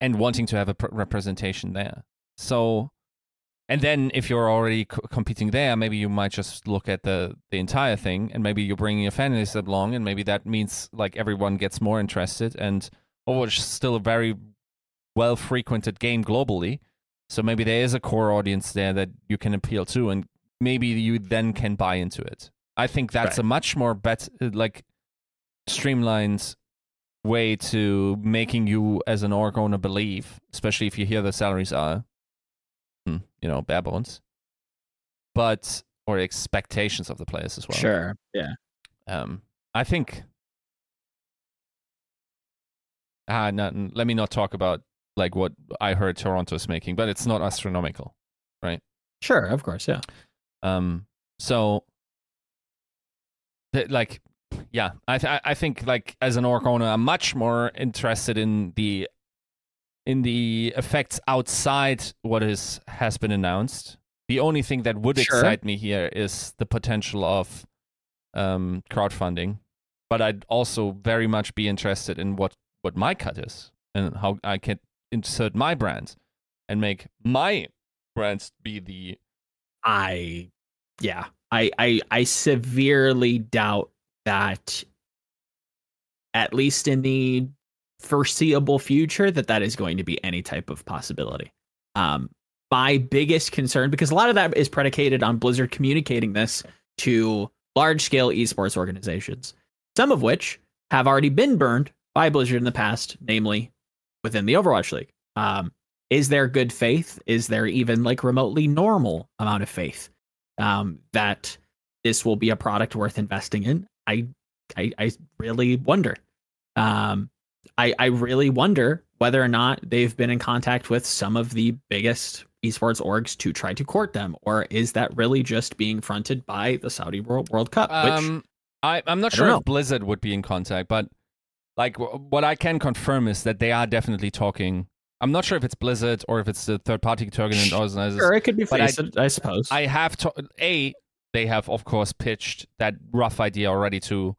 and wanting to have a pr- representation there. So, and then if you're already co- competing there, maybe you might just look at the the entire thing, and maybe you're bringing a fan base along, and maybe that means like everyone gets more interested. And Overwatch is still a very well frequented game globally, so maybe there is a core audience there that you can appeal to, and maybe you then can buy into it. I think that's Right. a much more bet uh, like streamlined way to making you as an org owner believe, especially if you hear the salaries are, you know, bare bones, but or expectations of the players as well. Sure. Yeah. Um, I think. Ah, no, let me not talk about like what I heard Toronto is making, but it's not astronomical. Right? Sure. Of course. Yeah. Um, so, th- like, yeah, I th- I think like as an orc owner, I'm much more interested in the in the effects outside what is has been announced. The only thing that would Sure. excite me here is the potential of um, crowdfunding, but I'd also very much be interested in what what my cut is and how I can insert my brand and make my brands be the I yeah. I I I severely doubt that at least in the foreseeable future that that is going to be any type of possibility. Um my biggest concern because a lot of that is predicated on Blizzard communicating this to large scale esports organizations, some of which have already been burned by Blizzard in the past, namely within the Overwatch League. Um, is there good faith? Is there even like remotely normal amount of faith um, that this will be a product worth investing in? I I, I really wonder. Um, I I really wonder whether or not they've been in contact with some of the biggest esports orgs to try to court them, or is that really just being fronted by the Saudi World World Cup? which Um, I, I'm not I sure if Blizzard would be in contact, but like w- what I can confirm is that they are definitely talking. I'm not sure if it's Blizzard or if it's the third party tournament organizers. sure it could be but I- I, suppose. I have to a they have of course pitched that rough idea already to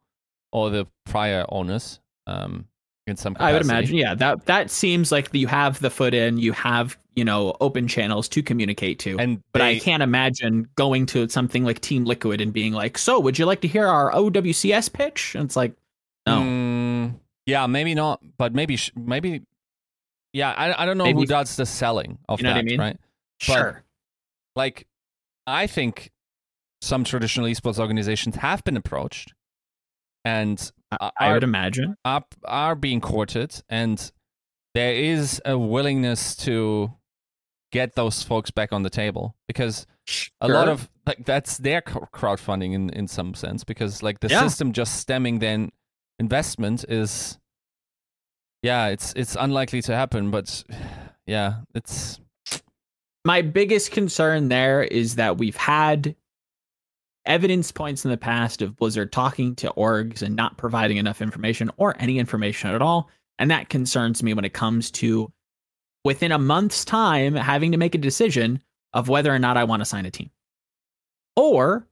all the prior owners. Um, in some I would imagine, yeah. That that seems like you have the foot in, you have you know open channels to communicate to. And but I can't imagine going to something like Team Liquid and being like, "So, would you like to hear our OWCS pitch?" And it's like, no, Mm, yeah, maybe not, but maybe maybe. Yeah, I I don't know Maybe- who does the selling of You know what I that, mean? right? sure, like I think some traditional esports organizations have been approached and I, I would imagine. are, are being courted and there is a willingness to get those folks back on the table because a lot of like that's their crowdfunding in in some sense because like the Yeah. system just stemming then investment is yeah, it's it's unlikely to happen, but [sighs] yeah, it's my biggest concern there is that we've had evidence points in the past of Blizzard talking to orgs and not providing enough information or any information at all. And that concerns me when it comes to within a month's time having to make a decision of whether or not I want to sign a team. Or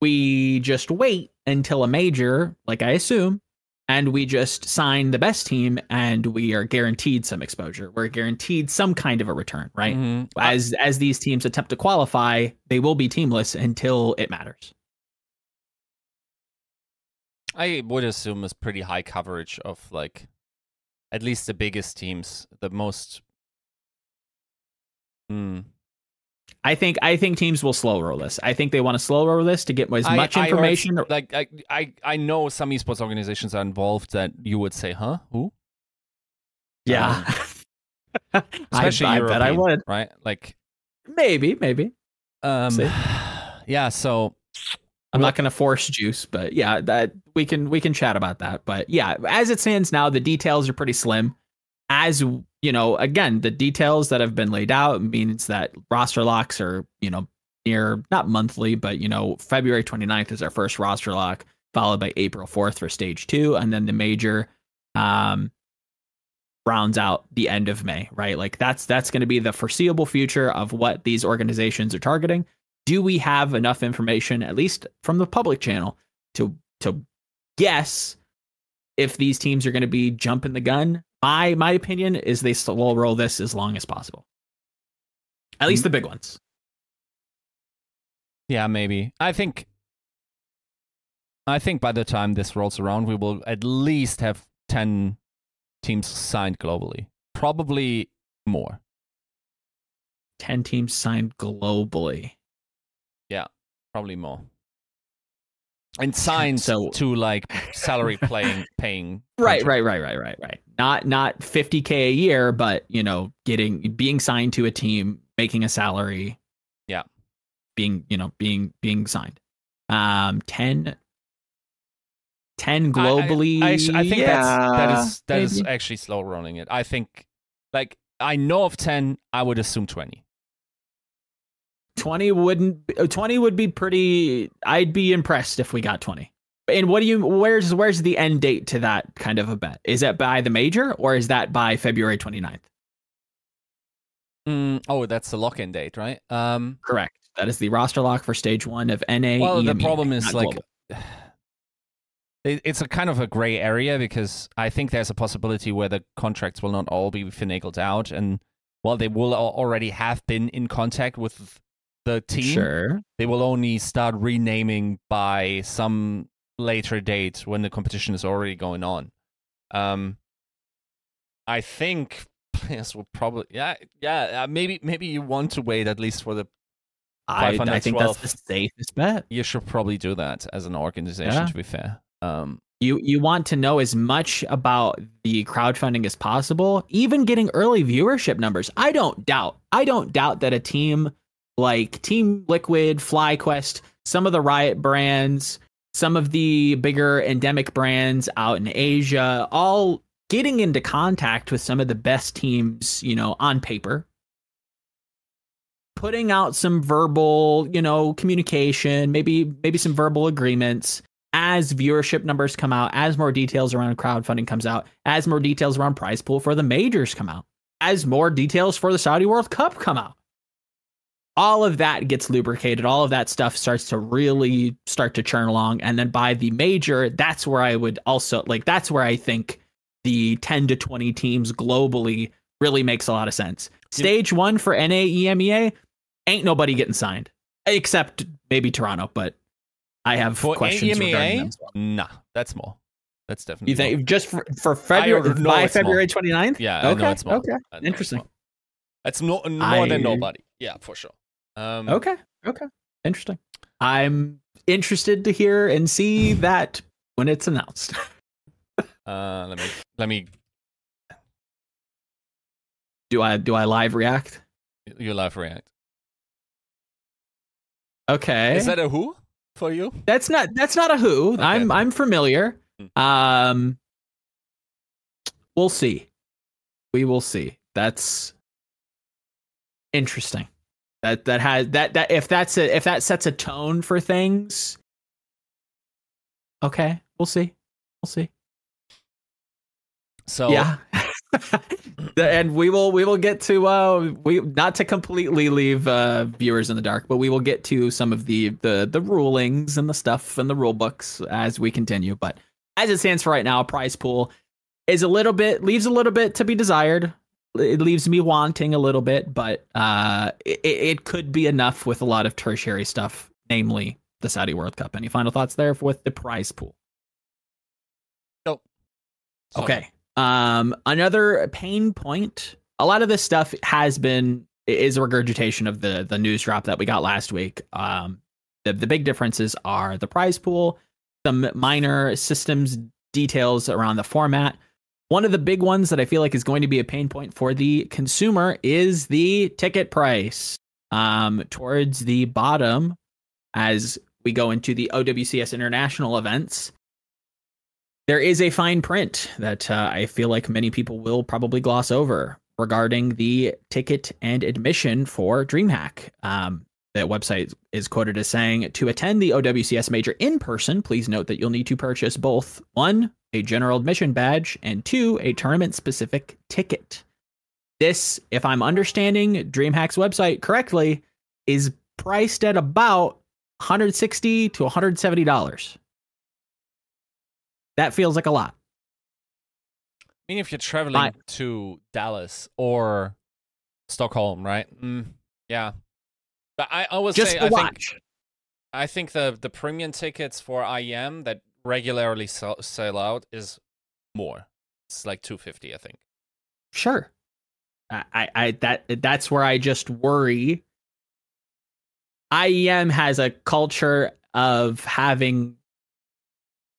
we just wait until a major, like I assume, and we just sign the best team and we are guaranteed some exposure. We're guaranteed some kind of a return, right? Mm-hmm. As as these teams attempt to qualify, they will be teamless until it matters. I would assume it's pretty high coverage of like at least the biggest teams, the most hmm. I think I think teams will slow roll this. I think they want to slow roll this to get as I, much information. I heard, like I, I I know some esports organizations are involved that you would say, huh? Who? Yeah. Um, [laughs] especially I, I bet I would. Right? Like maybe, maybe. Um [sighs] yeah, so I'm not going to force juice, but yeah, that we can we can chat about that. But yeah, as it stands now, the details are pretty slim. As you know, again, the details that have been laid out means that roster locks are, you know, near not monthly, but you know, February 29th is our first roster lock, followed by April 4th for stage two, and then the major um rounds out the end of May, right? Like that's that's going to be the foreseeable future of what these organizations are targeting. Do we have enough information, at least from the public channel, to to guess if these teams are going to be jumping the gun my my opinion is they will roll this as long as possible. At least the big ones. Yeah, maybe. I think I think by the time this rolls around, we will at least have 10 teams signed globally. Probably more. 10 teams signed globally. Yeah, probably more and signed so, to like salary [laughs] playing paying right right right right right right not not 50k a year but you know getting being signed to a team making a salary. Yeah. Being you know being being signed. Um 10 10 globally i, I, I think yeah, that's that is that maybe. is actually slow rolling it. I think like i know of 10 i would assume 20 20 wouldn't uh, 20 would be pretty I'd be impressed if we got 20. And what do you where's where's the end date to that kind of a bet? Is that by the major or is that by February 29th? Mm, oh, that's the lock-in date, right? Um correct. That is the roster lock for stage 1 of NA. Well, the problem is like [sighs] it's a kind of a gray area because I think there's a possibility where the contracts will not all be finagled out and while they will already have been in contact with the team. Sure. They will only start renaming by some later date when the competition is already going on. Um, I think [laughs] players will probably yeah yeah uh, maybe maybe you want to wait at least for the. I, I think that's the safest bet. You should probably do that as an organization. Yeah. To be fair, um, you you want to know as much about the crowdfunding as possible, even getting early viewership numbers. I don't doubt. I don't doubt that a team like Team Liquid, FlyQuest, some of the Riot brands, some of the bigger endemic brands out in Asia, all getting into contact with some of the best teams, you know, on paper. Putting out some verbal, you know, communication, maybe maybe some verbal agreements as viewership numbers come out, as more details around crowdfunding comes out, as more details around prize pool for the majors come out, as more details for the Saudi World Cup come out all of that gets lubricated. All of that stuff starts to really start to churn along. And then by the major that's where i would also like that's where i think the 10 to 20 teams globally really makes a lot of sense. Stage one for naemea ain't nobody getting signed except maybe toronto but i have for questions EMEA? regarding them. nah that's small. That's definitely you think more. just for, for february by february 29th yeah okay okay. Interesting. no, more I, than nobody. Yeah for sure um, okay. Okay. Interesting. I'm interested to hear and see that when it's announced. [laughs] uh, let me let me. Do I do I live react? You live react. Okay. Is that a who for you? That's not that's not a who. Okay. I'm I'm familiar. Hmm. Um, we'll see. We will see. That's interesting. That that has that that if that's a if that sets a tone for things. Okay, we'll see. We'll see. So yeah. [laughs] and we will we will get to uh we not to completely leave uh viewers in the dark but we will get to some of the the the rulings and the stuff and the rule books as we continue but as it stands for right now prize pool is a little bit leaves a little bit to be desired it leaves me wanting a little bit but uh it, it could be enough with a lot of tertiary stuff namely the saudi world cup any final thoughts there with the prize pool Nope. okay um, another pain point. A lot of this stuff has been is a regurgitation of the the news drop that we got last week. Um, the the big differences are the prize pool, some minor systems details around the format. One of the big ones that I feel like is going to be a pain point for the consumer is the ticket price. Um, towards the bottom, as we go into the OWCS international events, there is a fine print that uh, I feel like many people will probably gloss over regarding the ticket and admission for DreamHack. Um, the website is quoted as saying to attend the OWCS major in person, please note that you'll need to purchase both one, a general admission badge, and two, a tournament specific ticket. This, if I'm understanding DreamHack's website correctly, is priced at about 160 to 170 dollars. That feels like a lot. I mean, if you're traveling I, to Dallas or Stockholm, right? Mm, yeah, but I always just say I watch. think I think the the premium tickets for IEM that regularly sell, sell out is more. It's like two fifty, I think. Sure. I, I that that's where I just worry. IEM has a culture of having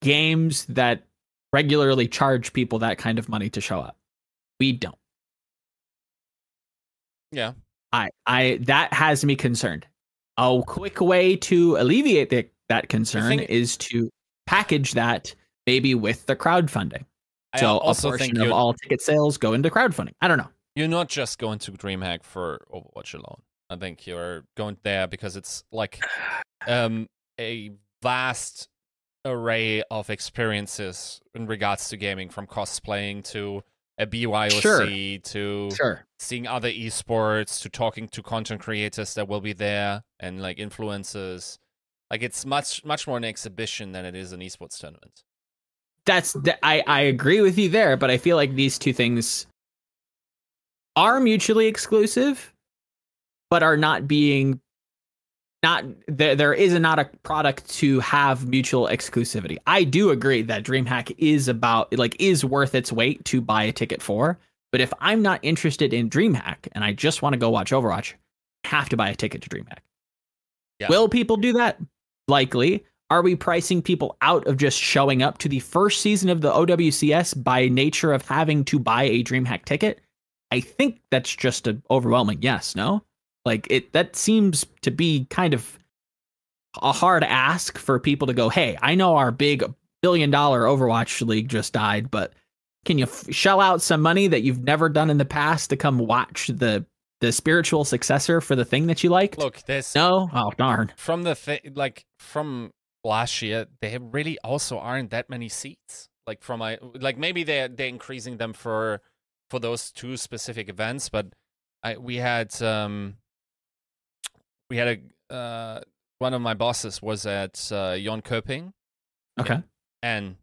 games that regularly charge people that kind of money to show up. We don't. Yeah. I I that has me concerned. A quick way to alleviate the, that concern think, is to package that maybe with the crowdfunding. I so a portion of all ticket sales go into crowdfunding. I don't know. You're not just going to DreamHack for Overwatch alone. I think you're going there because it's like um, a vast array of experiences in regards to gaming, from cosplaying to a BYOC sure. to sure. seeing other esports to talking to content creators that will be there and like influencers. Like it's much much more an exhibition than it is an esports tournament. That's th- I I agree with you there, but I feel like these two things are mutually exclusive, but are not being not there, there is not a product to have mutual exclusivity. I do agree that DreamHack is about like is worth its weight to buy a ticket for. But if I'm not interested in DreamHack and I just want to go watch Overwatch, I have to buy a ticket to DreamHack. Yeah. Will people do that? Likely. Are we pricing people out of just showing up to the first season of the OWCS by nature of having to buy a DreamHack ticket? I think that's just an overwhelming yes, no? Like it that seems to be kind of a hard ask for people to go, "Hey, I know our big billion dollar Overwatch league just died, but can you f- shell out some money that you've never done in the past to come watch the the spiritual successor for the thing that you liked?" Look, this No? Oh, darn. From the thing like from last year, there really also aren't that many seats. Like from my like maybe they're they're increasing them for for those two specific events, but I we had um we had a uh, one of my bosses was at uh, Jönköping. Okay. And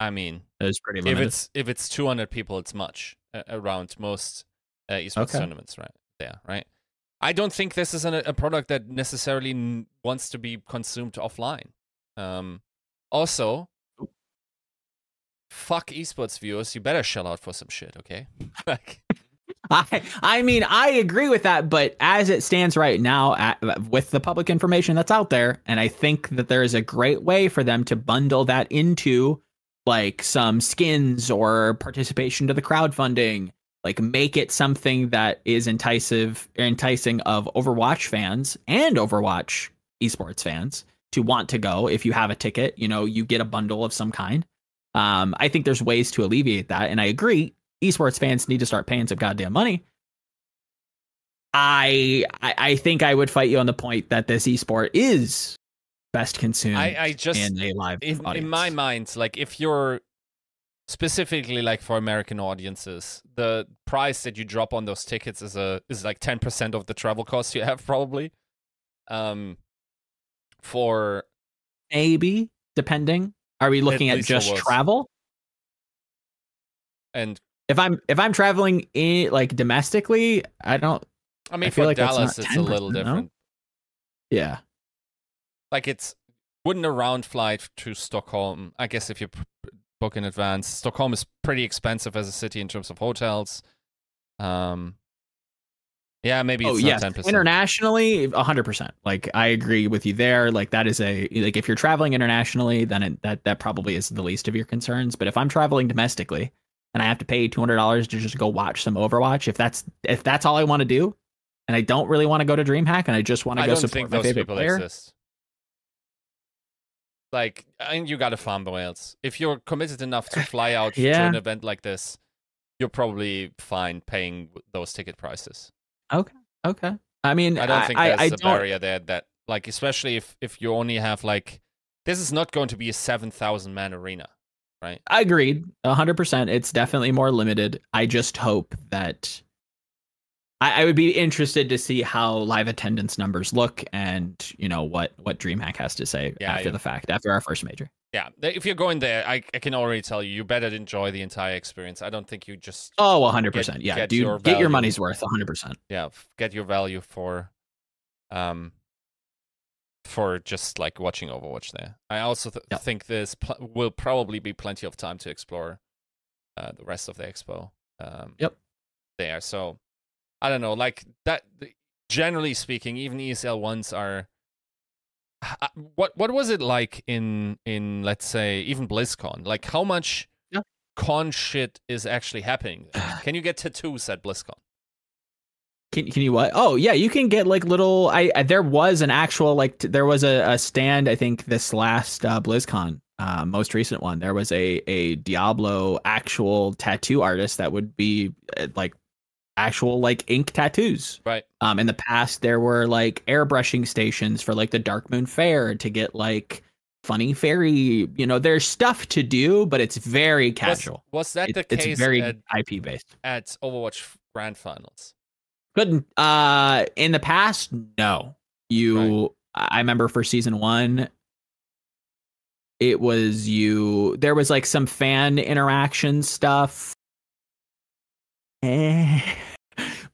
I mean, it's pretty limited. If it's if it's 200 people, it's much uh, around most uh, esports okay. tournaments, right? There, right? I don't think this is an, a product that necessarily n- wants to be consumed offline. Um, also, fuck esports viewers, you better shell out for some shit, okay? [laughs] I I mean I agree with that, but as it stands right now, at, with the public information that's out there, and I think that there is a great way for them to bundle that into like some skins or participation to the crowdfunding, like make it something that is enticing enticing of Overwatch fans and Overwatch esports fans to want to go. If you have a ticket, you know you get a bundle of some kind. Um, I think there's ways to alleviate that, and I agree. Esports fans need to start paying some goddamn money. I, I I think I would fight you on the point that this esport is best consumed I, I just in a live in, in my mind, like if you're specifically like for American audiences, the price that you drop on those tickets is a is like ten percent of the travel costs you have [laughs] probably. Um, for maybe depending. Are we looking at it just travel? and If I'm if I'm traveling in like domestically, I don't. I mean I feel for like Dallas it's a little 10%, no? different. Yeah, Like it's wouldn't a round flight to Stockholm. I guess if you p- p- book in advance, Stockholm is pretty expensive as a city in terms of hotels. Um, yeah, maybe oh it's yeah. not ten percent. Internationally, hundred percent. Like I agree with you there. Like that is a like if you're traveling internationally, then it, that that probably is the least of your concerns. But if I'm traveling domestically and I have to pay two hundred dollars to just go watch some Overwatch, if that's if that's all I want to do, and I don't really want to go to DreamHack and I just want to I go support think my those favorite people player, exist. Like, and you gotta farm the whales. If you're committed enough to fly [laughs] out to an event like this, you're probably fine paying those ticket prices. okay. Okay. I mean, I don't think I, there's I a don't, barrier there that, like, especially if if you only have like, this is not going to be a seven thousand man arena, right? I agreed, hundred percent. It's definitely more limited. I just hope that I, I would be interested to see how live attendance numbers look, and you know what what DreamHack has to say Yeah, after yeah. the fact, after our first major. Yeah, if you're going there, I, I can already tell you, you better enjoy the entire experience. I don't think you just Oh, hundred percent. Get- Yeah, get dude, your get your money's worth, hundred percent. yeah get your value for um for just like watching overwatch there i also th- think there's pl- will probably be plenty of time to explore uh, the rest of the expo um Yep. there so i don't know like that generally speaking even esl ones are h- what what was it like in in let's say even blizzcon like how much Yeah. con shit is actually happening [sighs] can you get tattoos at blizzcon Can can you what? Oh yeah, you can get like little. I, I there was an actual like t- there was a, a stand. I think this last uh, BlizzCon, uh, most recent one, there was a a Diablo actual tattoo artist that would be uh, like actual like ink tattoos. right Um, in the past, there were like airbrushing stations for like the Darkmoon Faire to get like funny fairy. You know, there's stuff to do, but it's very casual. was that It- the case? it's very at IP based. at Overwatch Grand Finals. Couldn't. Uh, in the past, no. You, I remember for season one, it was you. There was like some fan interaction stuff, eh.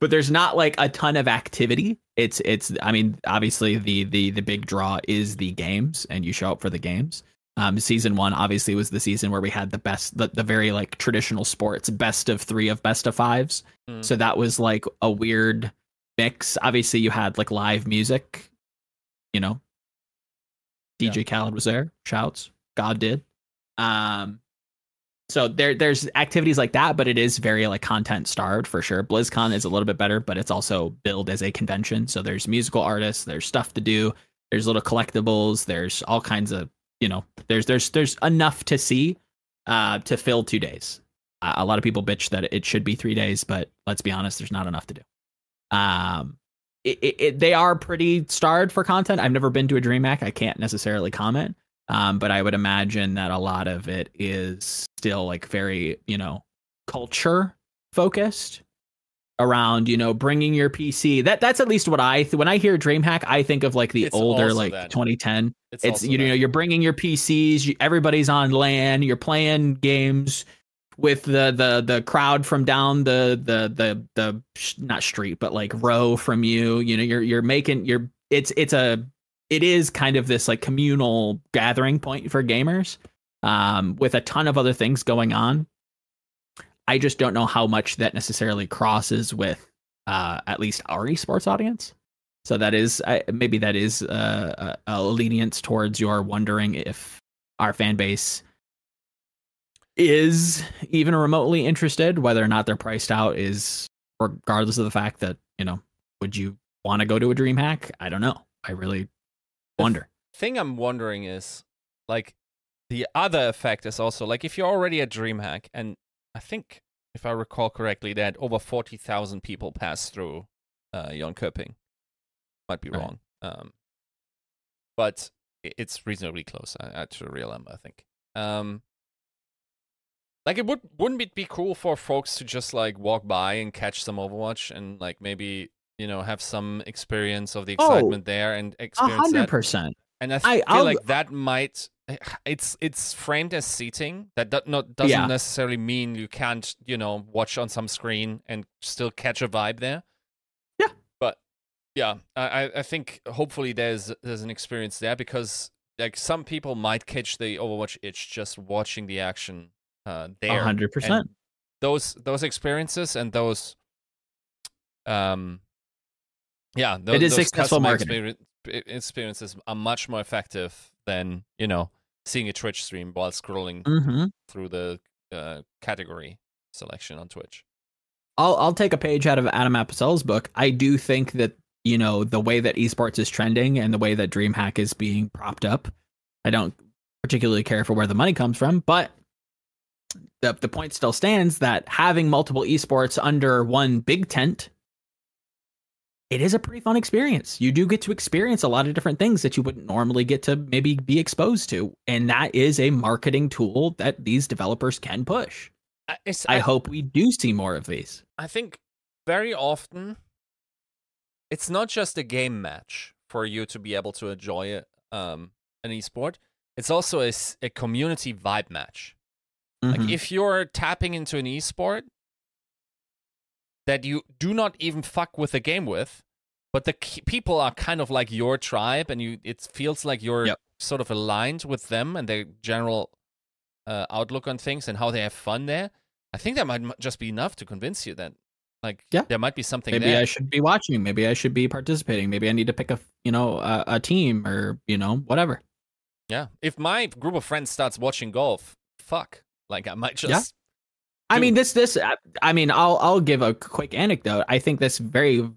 but there's not like a ton of activity. It's, it's. I mean, obviously the the the big draw is the games, and you show up for the games. Um, season one obviously was the season where we had the best, the, the very like traditional sports, best of three of best of fives. Mm. So that was like a weird mix. Obviously, you had like live music, you know. DJ Khaled was there, shouts, God did. Um so there there's activities like that, but it is very like content starved for sure. BlizzCon is a little bit better, but it's also billed as a convention. So there's musical artists, there's stuff to do, there's little collectibles, there's all kinds of, you know, there's there's there's enough to see uh to fill two days. A lot of people bitch that it should be three days, but let's be honest, there's not enough to do. Um, it, it, it, they are pretty starved for content. I've never been to a DreamHack. I can't necessarily comment. Um, but I would imagine that a lot of it is still like very, you know, culture focused around, you know, bringing your PC. That that's at least what I th- when I hear DreamHack, I think of like the It's older like that. 2010 It's, it's you know that. you're bringing your PCs. You, everybody's on LAN. You're playing games with the the the crowd from down the the the the sh- not street but like row from you. You know you're you're making you're it's it's a it is kind of this like communal gathering point for gamers um with a ton of other things going on. I just don't know how much that necessarily crosses with uh at least our esports audience. So that is I, maybe that is uh, a, a lenience towards your wondering if our fan base is even remotely interested. Whether or not they're priced out is regardless of the fact that you know, would you want to go to a dream hack? I don't know. I really wonder. thing I'm wondering is like the other effect is also like if you're already at DreamHack, and I think if I recall correctly, that over forty thousand people pass through uh, Jönköping. Might be Right. wrong, um, but it's reasonably close uh, to a real number, I think. Um, like it would wouldn't it be cool for folks to just like walk by and catch some Overwatch and like maybe you know have some experience of the Oh, excitement there and A experience hundred that percent. and I I- feel like that might it's it's framed as seating. That do, not doesn't Yeah. necessarily mean you can't you know watch on some screen and still catch a vibe there. Yeah. but yeah, I I- think hopefully there's there's an experience there because like some people might catch the Overwatch itch just watching the action uh, there. A hundred And percent. Those those experiences and those um yeah those, It is successful marketing. experi- e- experiences are much more effective than you know seeing a twitch stream while scrolling Mm-hmm. through the uh, category selection on twitch I'll I'll take a page out of Adam Apicell's book. I do think that you know the way that esports is trending and the way that DreamHack is being propped up. I don't particularly care for where the money comes from, but the the point still stands that having multiple esports under one big tent, it is a pretty fun experience. You do get to experience a lot of different things that you wouldn't normally get to maybe be exposed to, and that is a marketing tool that these developers can push. I, it's, I I, hope we do see more of these. I think very often it's not just a game match for you to be able to enjoy it, um, an esport it's also a community vibe match Like Mhm. if you're tapping into an esport that you do not even fuck with the game with, but the people are kind of like your tribe, and you it feels like you're Yep. sort of aligned with them and their general uh, outlook on things and how they have fun there. I think that might just be enough to convince you that like Yeah. there might be something maybe there. I should be watching. Maybe I should be participating. Maybe I need to pick a you know a, a team or you know whatever. yeah, if my group of friends starts watching golf, fuck, like I might just. I mean this this I- I mean I'll I'll give a quick anecdote. I think this very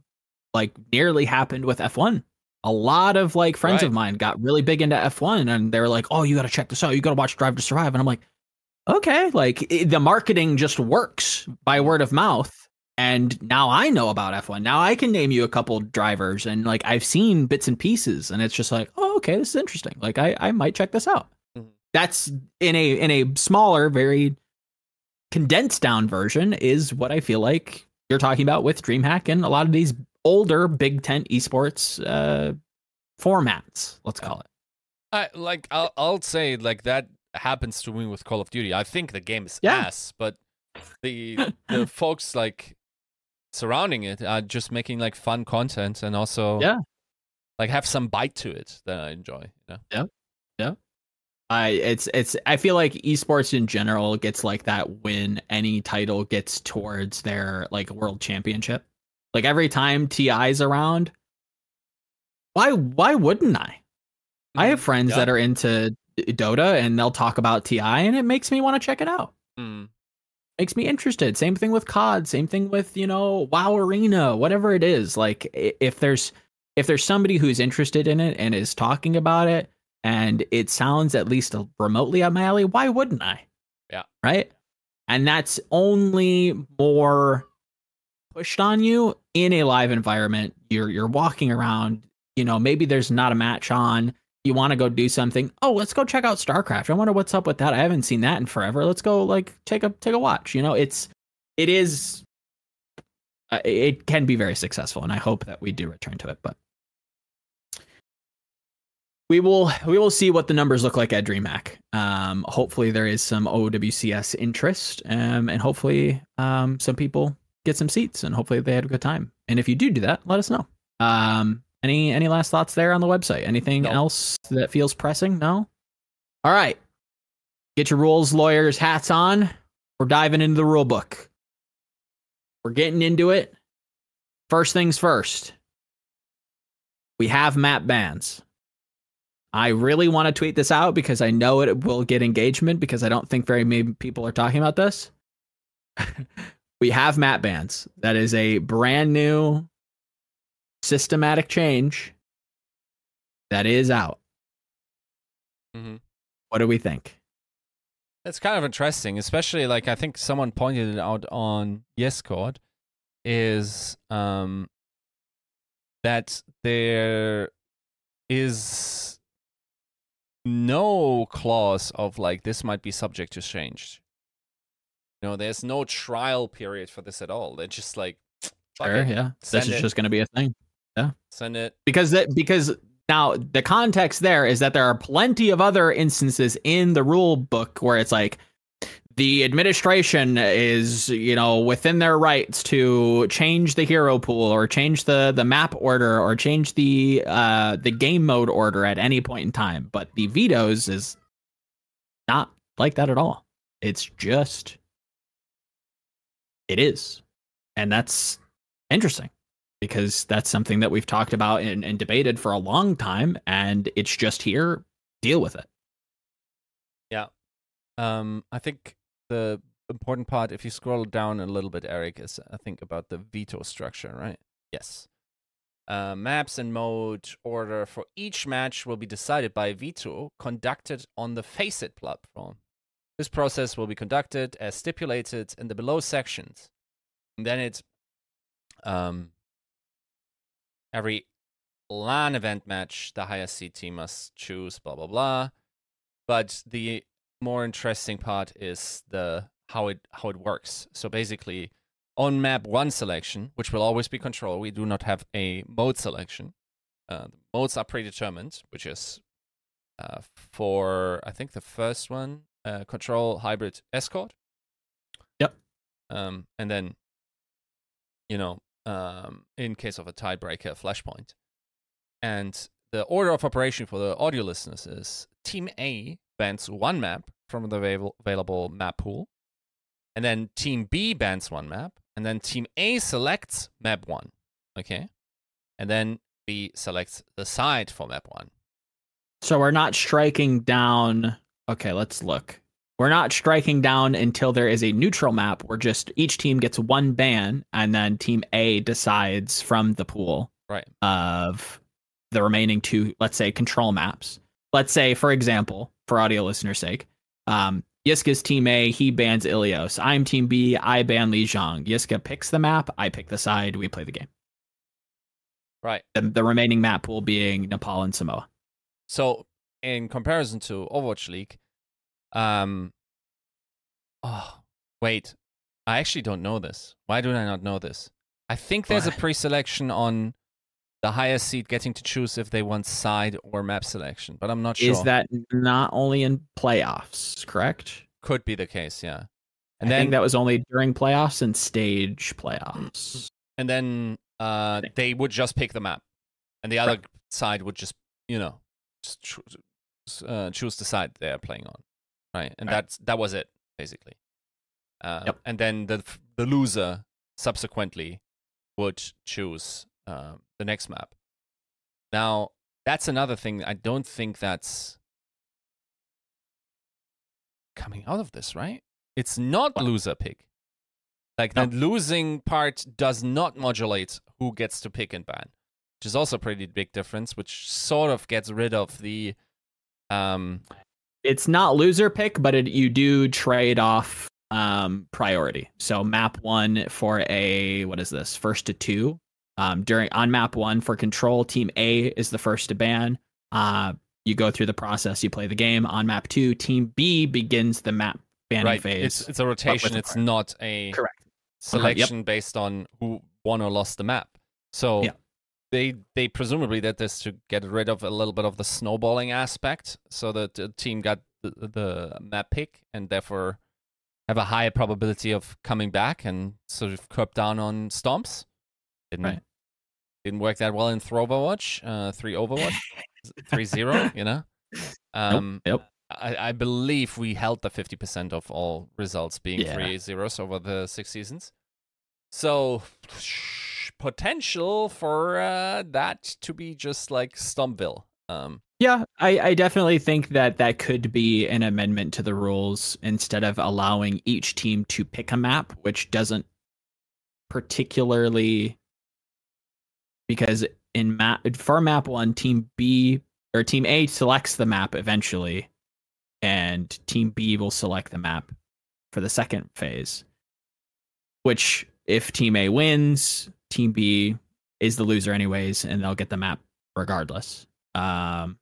like nearly happened with F1. A lot of like friends of mine got really big into F1 and they were like, "Oh, you got to check this out. You got to watch Drive to Survive." And I'm like, "Okay, like it, the marketing just works by word of mouth." And now I know about F1. Now I can name you a couple drivers and like I've seen bits and pieces and it's just like, "Oh, okay, this is interesting. Like I I might check this out." Mhm. That's in a in a smaller, very condensed down version is what I feel like you're talking about with DreamHack and a lot of these older Big Tent esports uh, formats. Let's call it. I like I'll I'll say like that happens to me with Call of Duty. I think the game is Yeah. ass, but the the [laughs] folks like surrounding it are just making like fun content and also Yeah. like have some bite to it that I enjoy. You know? I it's it's I feel like esports in general gets like that when any title gets towards their like world championship. Like every time TI's around, why why wouldn't I? I have friends Yeah. that are into Dota and they'll talk about TI and it makes me want to check it out. Mm. makes me interested. Same thing with COD. Same thing with you know WoW Arena. Whatever it is, like if there's if there's somebody who's interested in it and is talking about it, and it sounds at least remotely up my alley, why wouldn't I? Yeah. Right. And that's only more pushed on you in a live environment. You're you're walking around. You know, maybe there's not a match on. You want to go do something. Oh, let's go check out StarCraft. I wonder what's up with that. I haven't seen that in forever. Let's go like take a take a watch. You know, it's it is uh, it can be very successful and I hope that we do return to it, but we will we will see what the numbers look like at DreamHack. Um, hopefully there is some OWCS interest, um, and hopefully um, some people get some seats, and hopefully they had a good time. And if you do do that, let us know. Um, any any last thoughts there on the website? Anything No. else that feels pressing? No. All right, get your rules lawyers hats on. We're diving into the rule book. We're getting into it. First things first. We have map bans. I really want to tweet this out because I know it will get engagement because I don't think very many people are talking about this. [laughs] we have map bans. That is a brand new systematic change that is out. Mhm. What do we think? It's kind of interesting, especially like I think someone pointed it out on Yescode, is um that there is no clause of like this might be subject to change. You know, there's no trial period for this at all. They're just like, [tsk] sure, yeah, this is it. just going to be a thing. Yeah, send it because that because now the context there is that there are plenty of other instances in the rule book where it's like the administration is you know within their rights to change the hero pool or change the the map order or change the uh the game mode order at any point in time but the vetoes is not like that at all. It's just it is. And that's interesting because that's something that we've talked about and, and debated for a long time and it's just here. Deal with it. Yeah. Um i think the important part, if you scroll down a little bit, Eric, is I think about the veto structure, right? Yes. Uh, maps and mode order for each match will be decided by veto conducted on the Faceit platform. This process will be conducted as stipulated in the below sections. And then it's um, every LAN event match, the highest seed team must choose, blah, blah, blah. But the more interesting part is the how it how it works. So basically, on map one selection, which will always be control, we do not have a mode selection. Uh, the modes are predetermined, which is uh, for I think the first one, uh, control, hybrid, escort. Yep. Um, and then, you know, um, in case of a tiebreaker, flashpoint. And the order of operation for the audio listeners is Team A bans one map from the available, map pool. And then team B bans one map. And then team A selects map one. Okay. And then B selects the side for map one. So we're not striking down. Okay, let's look. We're not striking down until there is a neutral map where just each team gets one ban and then team A decides from the pool right. of the remaining two, let's say, control maps. Let's say, for example, for audio listener's sake. Um, Yiska's team A, he bans Ilios. I'm team B, I ban Lijiang. Yiska picks the map, I pick the side, we play the game. Right. The, the remaining map pool being Nepal and Samoa. So, in comparison to Overwatch League, um, oh, wait, I actually don't know this. Why do I not know this? I think there's a pre selection on the highest seed getting to choose if they want side or map selection, but I'm not sure. Is that not only in playoffs, correct? Could be the case, yeah. And I then, think that was only during playoffs and stage playoffs. And then uh, they would just pick the map, and the other right. side would just, you know, just cho- uh, choose the side they're playing on, right? And right. that's that was it basically. Uh, yep. And then the the loser subsequently would choose um, the next map. Now, that's another thing. I don't think that's coming out of this, right? It's not loser pick. Like no. the losing part does not modulate who gets to pick and ban, which is also a pretty big difference, which sort of gets rid of the um it's not loser pick, but it, you do trade off um priority. So map 1 for a what is this? First to 2 um, during on map one for control, team A is the first to ban. Uh, you go through the process, you play the game. On map two, team B begins the map banning right. phase. It's it's a rotation. It's not a correct selection uh-huh. yep. based on who won or lost the map. So yeah. they they presumably did this to get rid of a little bit of the snowballing aspect, so that the team got the, the map pick and therefore have a higher probability of coming back and sort of curb down on stomps. Didn't right. didn't work that well in three Overwatch, uh, three Overwatch, [laughs] three zero. You know. Um, yep. I, I believe we held the fifty percent of all results being yeah. three zeros over the six seasons. So potential for uh, that to be just like Stumpville. Um, yeah, I, I definitely think that that could be an amendment to the rules instead of allowing each team to pick a map, which doesn't particularly because in map for map one, team B or team A selects the map eventually, and Team B will select the map for the second phase. Which, if Team A wins, Team B is the loser anyways, and they'll get the map regardless. Um,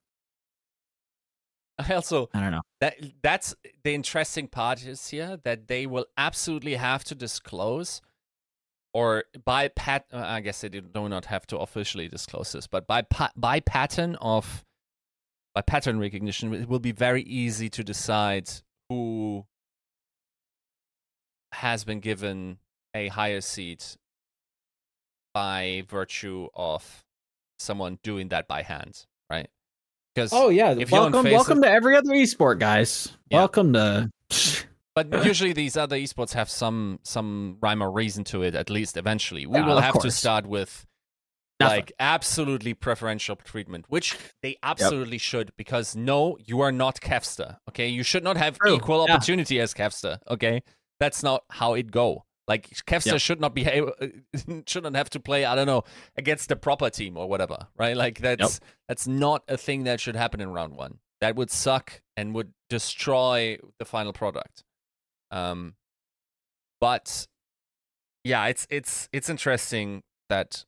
I [laughs] also I don't know. that that's the interesting part is here that they will absolutely have to disclose or by pat uh, I guess they do not have to officially disclose this, but by pa- by pattern of by pattern recognition, it will be very easy to decide who has been given a higher seat by virtue of someone doing that by hand, right? Because Oh yeah, welcome, welcome to every other esport, guys. Yeah. Welcome to. But [laughs] usually these other esports have some some rhyme or reason to it. At least eventually, we Yeah, will have to start with Nothing. like absolutely preferential treatment, which they absolutely should. Because no, you are not Kevster. Okay, you should not have True, equal yeah. opportunity as Kevster. Okay, that's not how it go. Like Kevster Yep. should not be able, [laughs] shouldn't have to play. I don't know against the proper team or whatever. Right? Like that's that's not a thing that should happen in round one. That would suck and would destroy the final product. Um, but yeah, it's it's it's interesting that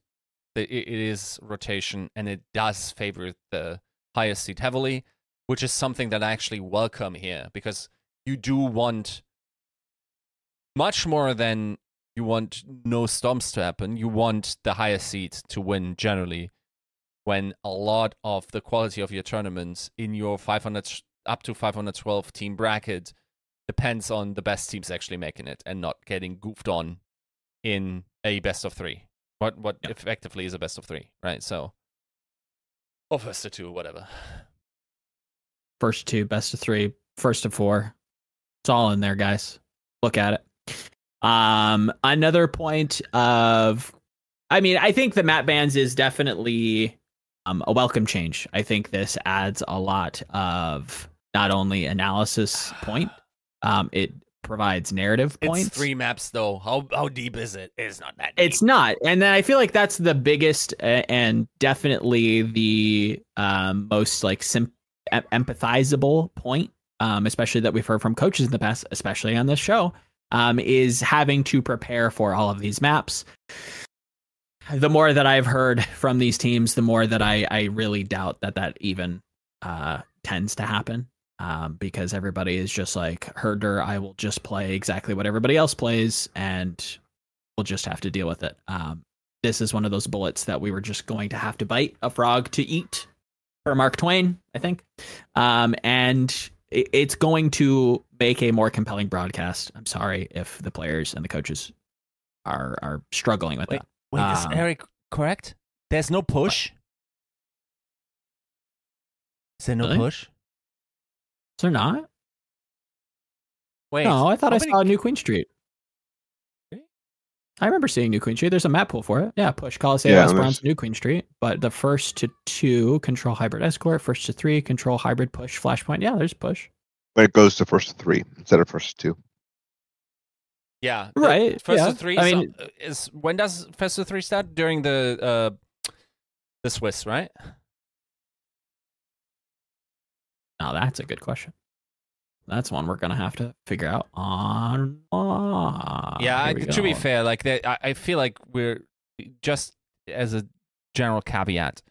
the, it is rotation and it does favor the highest seed heavily, which is something that I actually welcome here because you do want much more than you want no storms to happen. You want the highest seed to win generally when a lot of the quality of your tournaments in your 500 up to 512 team bracket depends on the best teams actually making it and not getting goofed on in a best of three. What what Yeah. effectively is a best of three, right? So, or first of two, whatever. first two, best of three, first of four. It's all in there, guys. Look at it. Um, another point of, I mean, I think the map bans is definitely um, a welcome change. I think this adds a lot of not only analysis point, um, it provides narrative points. It's three maps though. How how deep is it? It's not that. Deep. It's not, and then I feel like that's the biggest and definitely the um, most like sim- empathizable point, um, especially that we've heard from coaches in the past, especially on this show, um, is having to prepare for all of these maps. The more that I've heard from these teams, the more that I I really doubt that that even uh, tends to happen. Um, because everybody is just like herder. I will just play exactly what everybody else plays, and we'll just have to deal with it. Um, this is one of those bullets that we were just going to have to bite a frog to eat for Mark Twain, I think. Um, and it, it's going to make a more compelling broadcast. I'm sorry if the players and the coaches are are struggling with Wait, that. Wait, is um, Eric correct? There's no push. Is there no Really? push? Is there not? Wait. no, I thought how I many- saw New Queen Street. Really? I remember seeing New Queen Street. There's a map pool for it. Yeah, push Coliseum, Yeah, Esperança, there's- New Queen Street. But the first to two control hybrid escort, first to three control hybrid push flashpoint. Yeah, there's push. But it goes to first to three instead of first to two. Yeah. Right, First yeah. to three. I so- mean- uh, is when does first to three start? During the uh, the Swiss, right? Now that's a good question. That's one we're gonna have to figure out on. Ah, yeah. we To be fair, like I, I feel like we're just as a general caveat,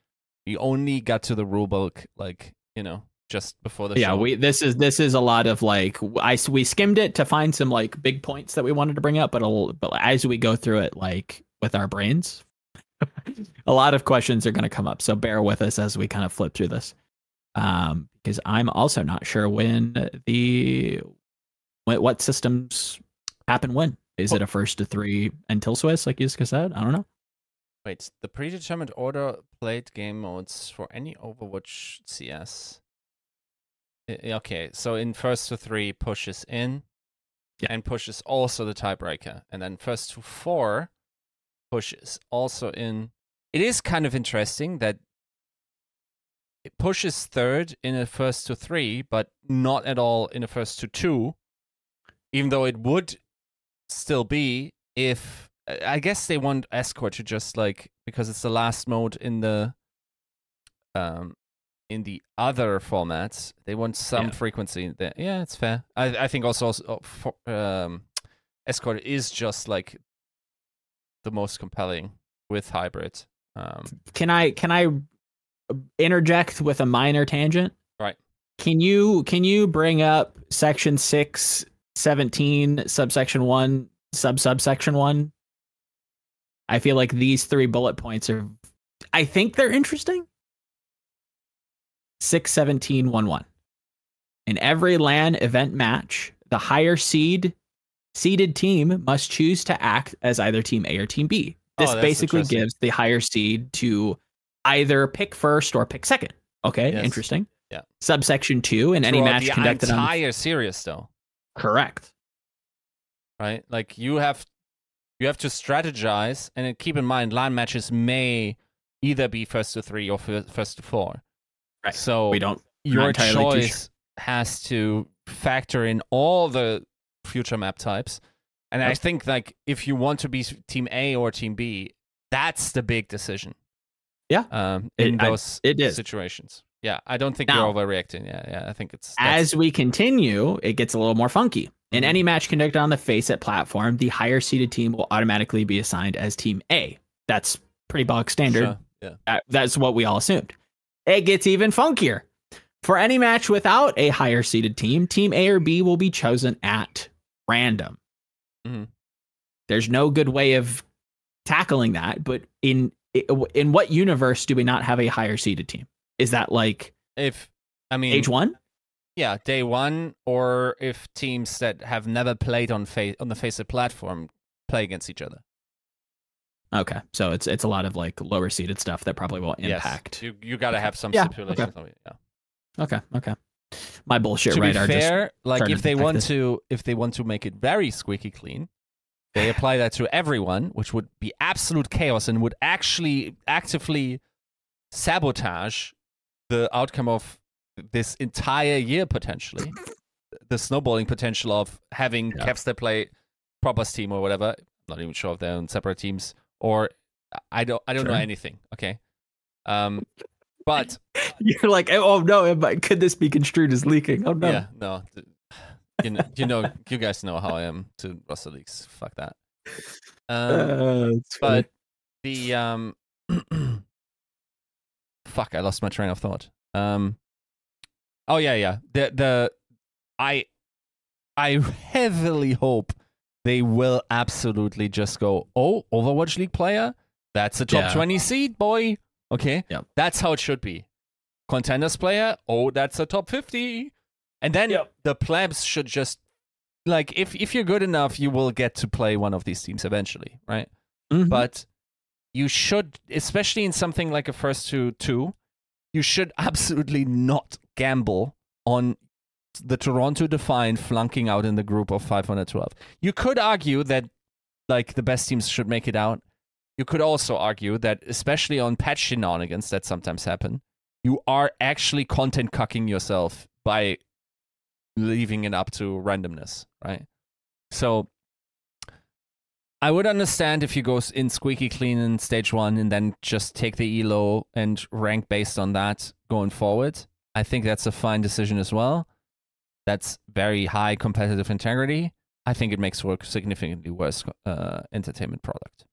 we only got to the rule book like you know just before the yeah, show. we this is this is a lot of like I we skimmed it to find some like big points that we wanted to bring up, but a, but as we go through it, like with our brains, [laughs] a lot of questions are going to come up. So bear with us as we kind of flip through this, um, because I'm also not sure when the what, what systems happen when. Is oh. it a first to three until Swiss, like Yiska said? I don't know. Wait, the predetermined order played game modes for any Overwatch CS. Okay, so in first to three pushes in, Yeah. and pushes also the tiebreaker, and then first to four pushes also in. It is kind of interesting that it pushes third in a first to three, but not at all in a first to two, even though it would still be if I guess they want escort to just like because it's the last mode in the um in the other formats, they want some Yeah. frequency. There. Yeah, it's fair. I I think also, also uh, for, um, escort is just like the most compelling with hybrid. Um, Can I can I interject with a minor tangent? Right. Can you can you bring up section 6 17 subsection 1 sub subsection 1? I feel like these three bullet points are I think they're interesting. 6 17 1 1. In every LAN event match, the higher seed seeded team must choose to act as either team A or team B. Oh, This that's basically gives the higher seed to either pick first or pick second. Okay, Yes. interesting. Yeah. Subsection two in any match conducted on entire series, though, correct. right? Like you have you have to strategize, and keep in mind, line matches may either be first to three or first to four. Right. So We don't. your choice has to factor in all the future map types. And I think like if you want to be team A or team B, that's the big decision. Yeah. Um, It- in I- those it is. situations. Yeah, I don't think Now- you're overreacting. Yeah, yeah, I think it's As we continue, it gets a little more funky. In Mhm. any match conducted on the face Faceit platform, the higher seeded team will automatically be assigned as team A. That's pretty bog standard. Sure, Yeah. Uh, That's what we all assumed. It gets even funkier. For any match without a higher seeded team, team A or B will be chosen at random. Mhm. There's no good way of tackling that, but in in what universe do we not have a higher seeded team? Is that like If I mean age one? Yeah, day one, or if teams that have never played on face on the Faceit platform play against each other. Okay, so it's it's a lot of like lower seeded stuff that probably will impact. Yes, you you got to have some Yeah, stipulations. on it, Yeah. Okay, okay. My bullshit to radar be fair, like if they want this. to, if they want to make it very squeaky clean, they apply that to everyone, which would be absolute chaos and would actually actively sabotage the outcome of this entire year potentially. [coughs] the snowballing potential of having Yeah. Caps that play Proper's team or whatever. Not even sure if they're on separate teams or I don't I don't know anything. Okay. Um, but [laughs] You're like, oh no, could this be construed as leaking? Oh no. Yeah, no. Th- You know, you know, you guys know how I am to roster leaks. Fuck that. Um, Uh, but the um, [clears throat] fuck, I lost my train of thought. Um, oh yeah, yeah. The the I I heavily hope they will absolutely just go. Oh, Overwatch League player, that's a top Yeah. twenty seed, boy. Okay, yeah, that's how it should be. Contenders player, oh, that's a top fifty. And then Yep. the plebs should just like if if you're good enough, you will get to play one of these teams eventually, right? Mhm. But you should, especially in something like a first to two, you should [laughs] absolutely not gamble on the Toronto Defiant flunking out in the group of 512. You could argue that like the best teams should make it out. You could also argue that, especially on patch shenanigans that sometimes happen, you are actually content cucking yourself by leaving it up to randomness, right? So I would understand if you go in squeaky clean in stage one and then just take the elo and rank based on that going forward. I think that's a fine decision as well. That's very high competitive integrity. I think it makes for a significantly worse uh, entertainment product.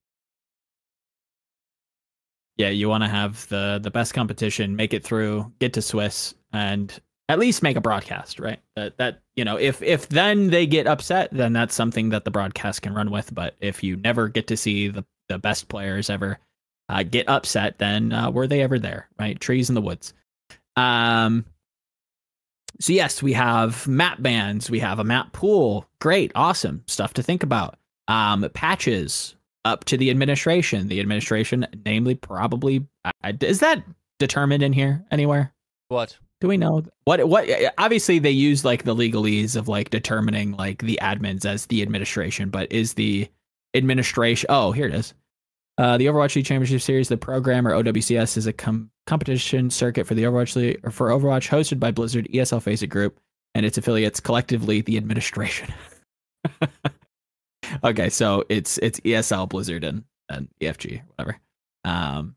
yeah, you want to have the the best competition, make it through, get to Swiss, and at least make a broadcast, right? That that you know, if if then they get upset, then that's something that the broadcast can run with. But if you never get to see the the best players ever uh, get upset, then uh, were they ever there, right? Trees in the woods. Um. So yes, we have map bans, we have a map pool. Great, awesome stuff to think about. Um, patches up to the administration. The administration, namely, probably is that determined in here anywhere? What? Do we know what? What? Obviously, they use like the legalese of like determining like the admins as the administration, but is the administration? Oh, here it is. Uh, the Overwatch League Championship Series, the program or OWCS, is a com- competition circuit for the Overwatch League or for Overwatch, hosted by Blizzard ESL Faceit Group and its affiliates, collectively the administration. [laughs] okay, so it's it's ESL Blizzard and and EFG whatever. Um,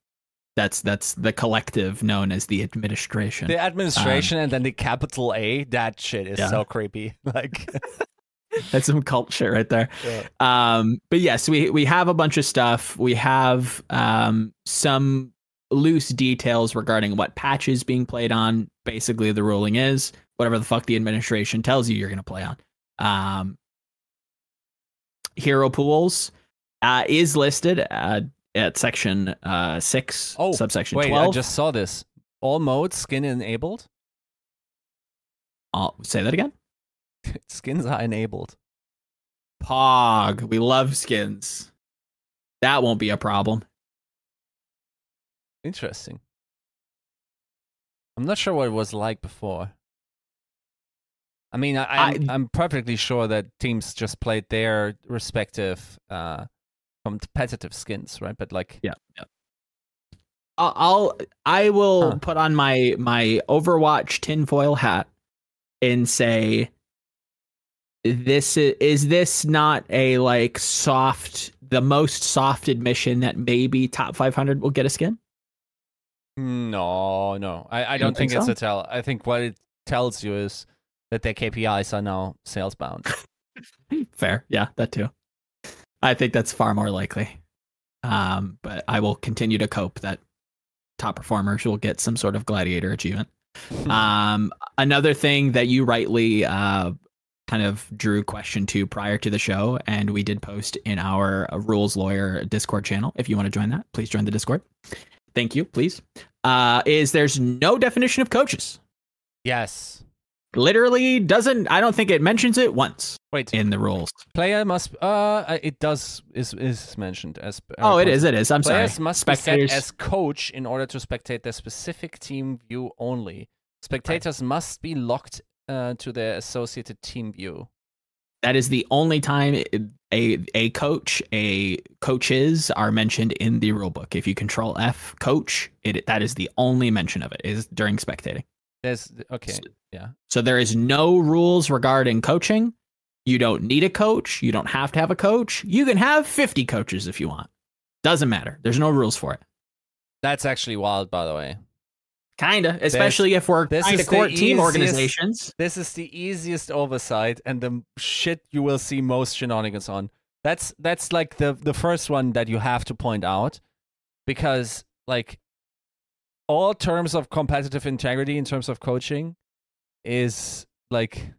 That's that's the collective known as the administration. The administration and then the capital A. That shit is Yeah. so creepy. [laughs] Like, [laughs] That's some cult shit right there. yeah. Um, but yes, we we have a bunch of stuff. We have um, some loose details regarding what patch is being played on. Basically, the ruling is whatever the fuck the administration tells you you're going to play on. Um, hero pools uh, is listed uh, at section uh, six, Oh, subsection wait, twelve. I just saw this. All modes skin enabled. I'll say that again. [laughs] Skins are enabled. Pog, we love skins. That won't be a problem. Interesting. I'm not sure what it was like before. I mean, I, I'm perfectly sure that teams just played their respective uh, competitive skins, right? But like, Yeah, yeah. I'll, I'll Huh. put on my my Overwatch tinfoil hat and say this is, is this not a like soft the most soft admission that maybe top 500 will get a skin no, no, I, I don't don't think think, it's a tell. I think what it tells you is that their KPIs are now sales bound. [laughs] fair yeah that too i think that's far more likely um but i will continue to cope that top performers will get some sort of gladiator achievement Um, another thing that you rightly uh, kind of drew question to prior to the show, and we did post in our uh, Rules Lawyer Discord channel. If you want to join that, please join the Discord. Thank you, please. Uh, is there's no definition of coaches. yes. Literally doesn't. I don't think it mentions it once Wait, in the rules. player must. Uh, it does is is mentioned as. Uh, Oh, it is. It is. I'm sorry. Players must be set as coach in order to spectate their specific team view only. Spectators must be locked uh, to their associated team view. that is the only time a a coach a coaches are mentioned in the rule book if you control f coach it that is the only mention of it is during spectating There's okay, yeah. so there is no rules regarding coaching you don't need a coach. You don't have to have a coach. You can have 50 coaches if you want. Doesn't matter. There's no rules for it. That's actually wild, by the way. kinda especially if we're this is the court team easiest- organizations. This is the easiest oversight and the shit you will see most shenanigans on. That's that's like the the first one that you have to point out because like all terms of competitive integrity in terms of coaching is like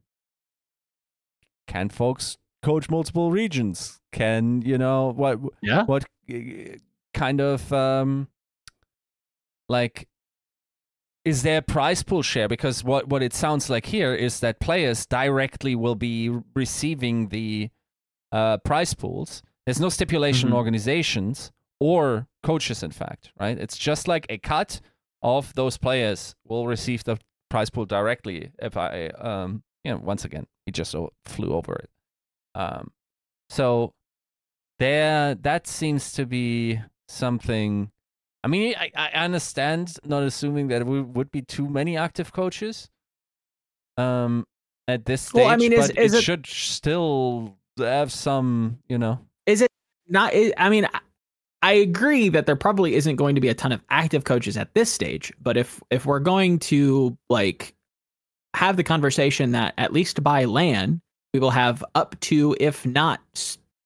can folks coach multiple regions? Can you know what yeah what uh, kind of um like is there a prize pool share because what what it sounds like here is that players directly will be receiving the uh prize pools there's no stipulation Mhm. organizations or coaches in fact right it's just like a cut of those players will receive the prize pool directly if i um you know once again he just flew over it. Um so there that seems to be something i mean i, I understand not assuming that we would be too many active coaches um at this stage Well, I mean, is- but is it, it- should still have some you know. Is it not i I mean I- i agree that there probably isn't going to be a ton of active coaches at this stage but if if we're going to like have the conversation that at least by land we will have up to if not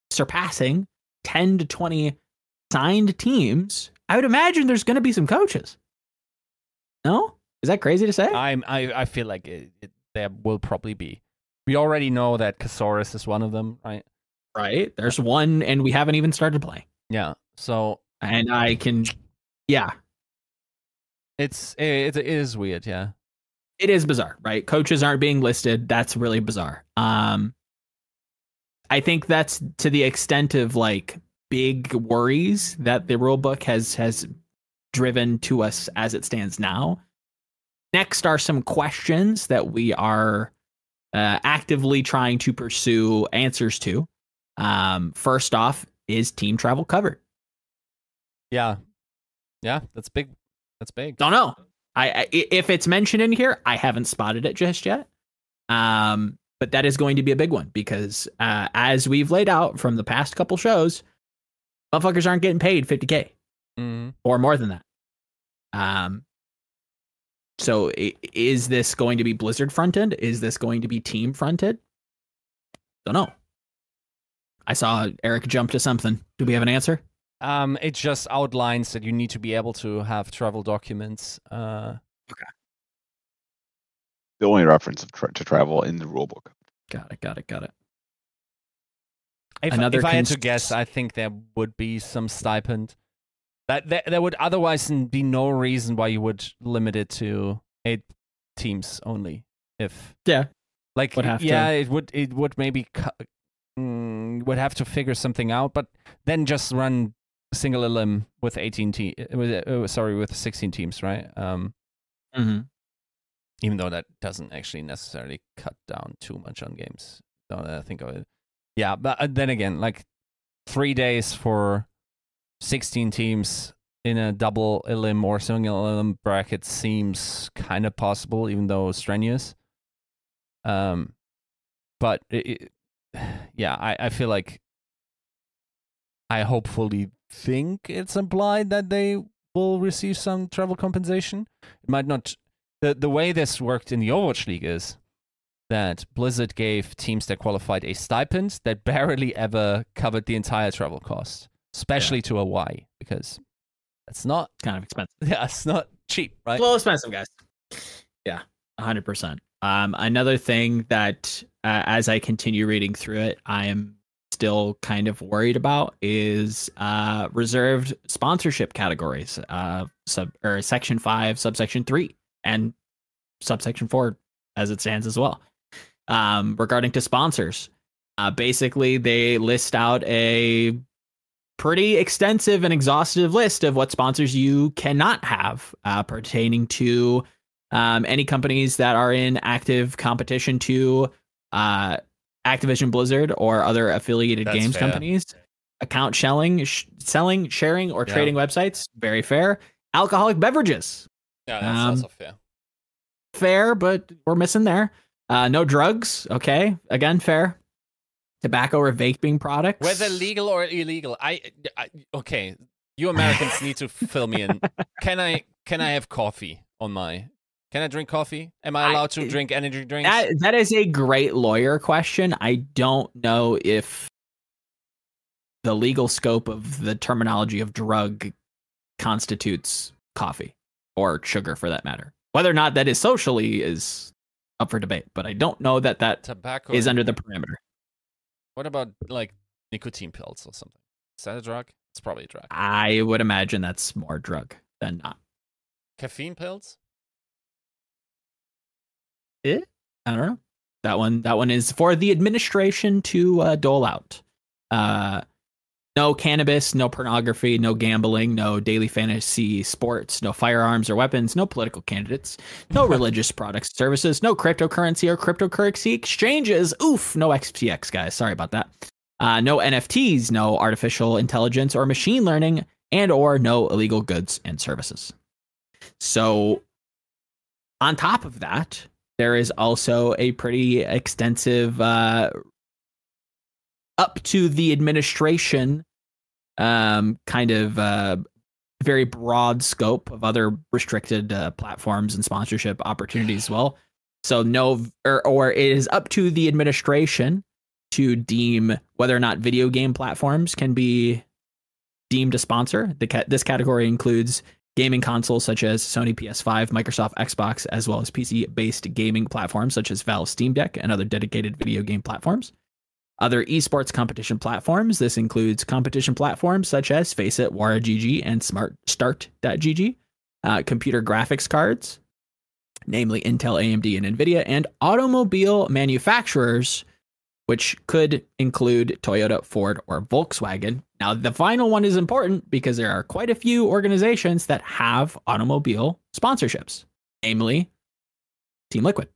surpassing 10 to 20 signed teams. I would imagine there's going to be some coaches. No? Is that crazy to say? I'm i, I feel like it, it, there will probably be. We already know that Casaurus is one of them right? Right. There's one and we haven't even started playing. Yeah so and i can yeah. It's it, it is weird yeah it is bizarre, right? Coaches aren't being listed. That's really bizarre. Um, I think that's to the extent of like big worries that the rule book has has driven to us as it stands now. Next are some questions that we are uh, actively trying to pursue answers to. Um, first off, is team travel covered? yeah yeah that's big that's big Don't know. I, I if it's mentioned in here, I haven't spotted it just yet. Um, but that is going to be a big one because uh, as we've laid out from the past couple shows, motherfuckers aren't getting paid 50k Mhm. or more than that. Um, so is this going to be Blizzard fronted? Is this going to be team fronted? Don't know. I saw Eric jump to something. Do we have an answer? Um, it just outlines that you need to be able to have travel documents. Uh, The only reference of tra- to travel in the rulebook. Got it. Got it. Got it. if, Another if I had to guess, I think there would be some stipend. That there, there would otherwise be no reason why you would limit it to eight teams only. If Yeah. like Would have to- yeah, it would it would maybe cu- mm, would have to figure something out, but then just run single elim with eighteen te- uh, with, uh, sorry with sixteen teams, right? Um, Mm-hmm. even though that doesn't actually necessarily cut down too much on games. Now that I think of it, yeah. But uh, then again, like three days for sixteen teams in a double elim or single elim bracket seems kind of possible, even though strenuous. Um, but it, it, [sighs] yeah, I I feel like I hopefully think it's implied that they will receive some travel compensation. It might not the the way this worked in the Overwatch League is that Blizzard gave teams that qualified a stipend that barely ever covered the entire travel cost, especially to Hawaii, because that's not Kind of expensive. [laughs] yeah, it's not cheap, right? It's a little expensive, guys. Yeah, hundred percent. Um, another thing that uh, as I continue reading through it, I am still kind of worried about is uh, reserved sponsorship categories, uh, sub or section five, subsection three, and subsection four as it stands as well. Um, regarding to sponsors, uh, basically they list out a pretty extensive and exhaustive list of what sponsors you cannot have uh, pertaining to um, any companies that are in active competition to uh, Activision Blizzard or other affiliated That's games fair. companies. Account shelling, sh- selling, sharing, or Yeah. trading websites, very fair. Alcoholic beverages, Yeah, that's Um, also fair. fair, but we're missing there. Uh, no drugs, okay, again, fair. Tobacco or vaping products, Whether legal or illegal, I, I okay. You Americans need to fill me in. [laughs] Can I can I have coffee on my? Can I drink coffee? Am I I- allowed to drink energy drinks? That that is a great lawyer question. I don't know if the legal scope of the terminology of drug constitutes coffee or sugar for that matter. Whether or not that is socially is up for debate, but I don't know that that Tobacco is under the parameter. What about like nicotine pills or something? Is that a drug? It's probably a drug. I would imagine that's more drug than not. Caffeine pills? I don't know. That one that one is for the administration to uh, dole out. Uh no cannabis, no pornography, no gambling, no daily fantasy sports, no firearms or weapons, no political candidates, no [laughs] religious products, services, no cryptocurrency or cryptocurrency exchanges. Oof, no FTX, guys. Sorry about that. Uh, no NFTs, no artificial intelligence or machine learning, and or no illegal goods and services. So, on top of that, there is also a pretty extensive uh, up to the administration um, kind of uh, very broad scope of other restricted uh, platforms and sponsorship opportunities as well. So no, or, or it is up to the administration to deem whether or not video game platforms can be deemed a sponsor. The ca- this category includes gaming consoles such as Sony PS5, Microsoft Xbox, as well as PC-based gaming platforms such as Valve Steam Deck and other dedicated video game platforms. Other esports competition platforms. This includes competition platforms such as FACEIT, WaraGG, and Smart Start.gg. Uh, computer graphics cards, namely Intel, AMD, and Nvidia, and automobile manufacturers, which could include Toyota, Ford, or Volkswagen. Now, the final one is important because there are quite a few organizations that have automobile sponsorships, namely Team Liquid.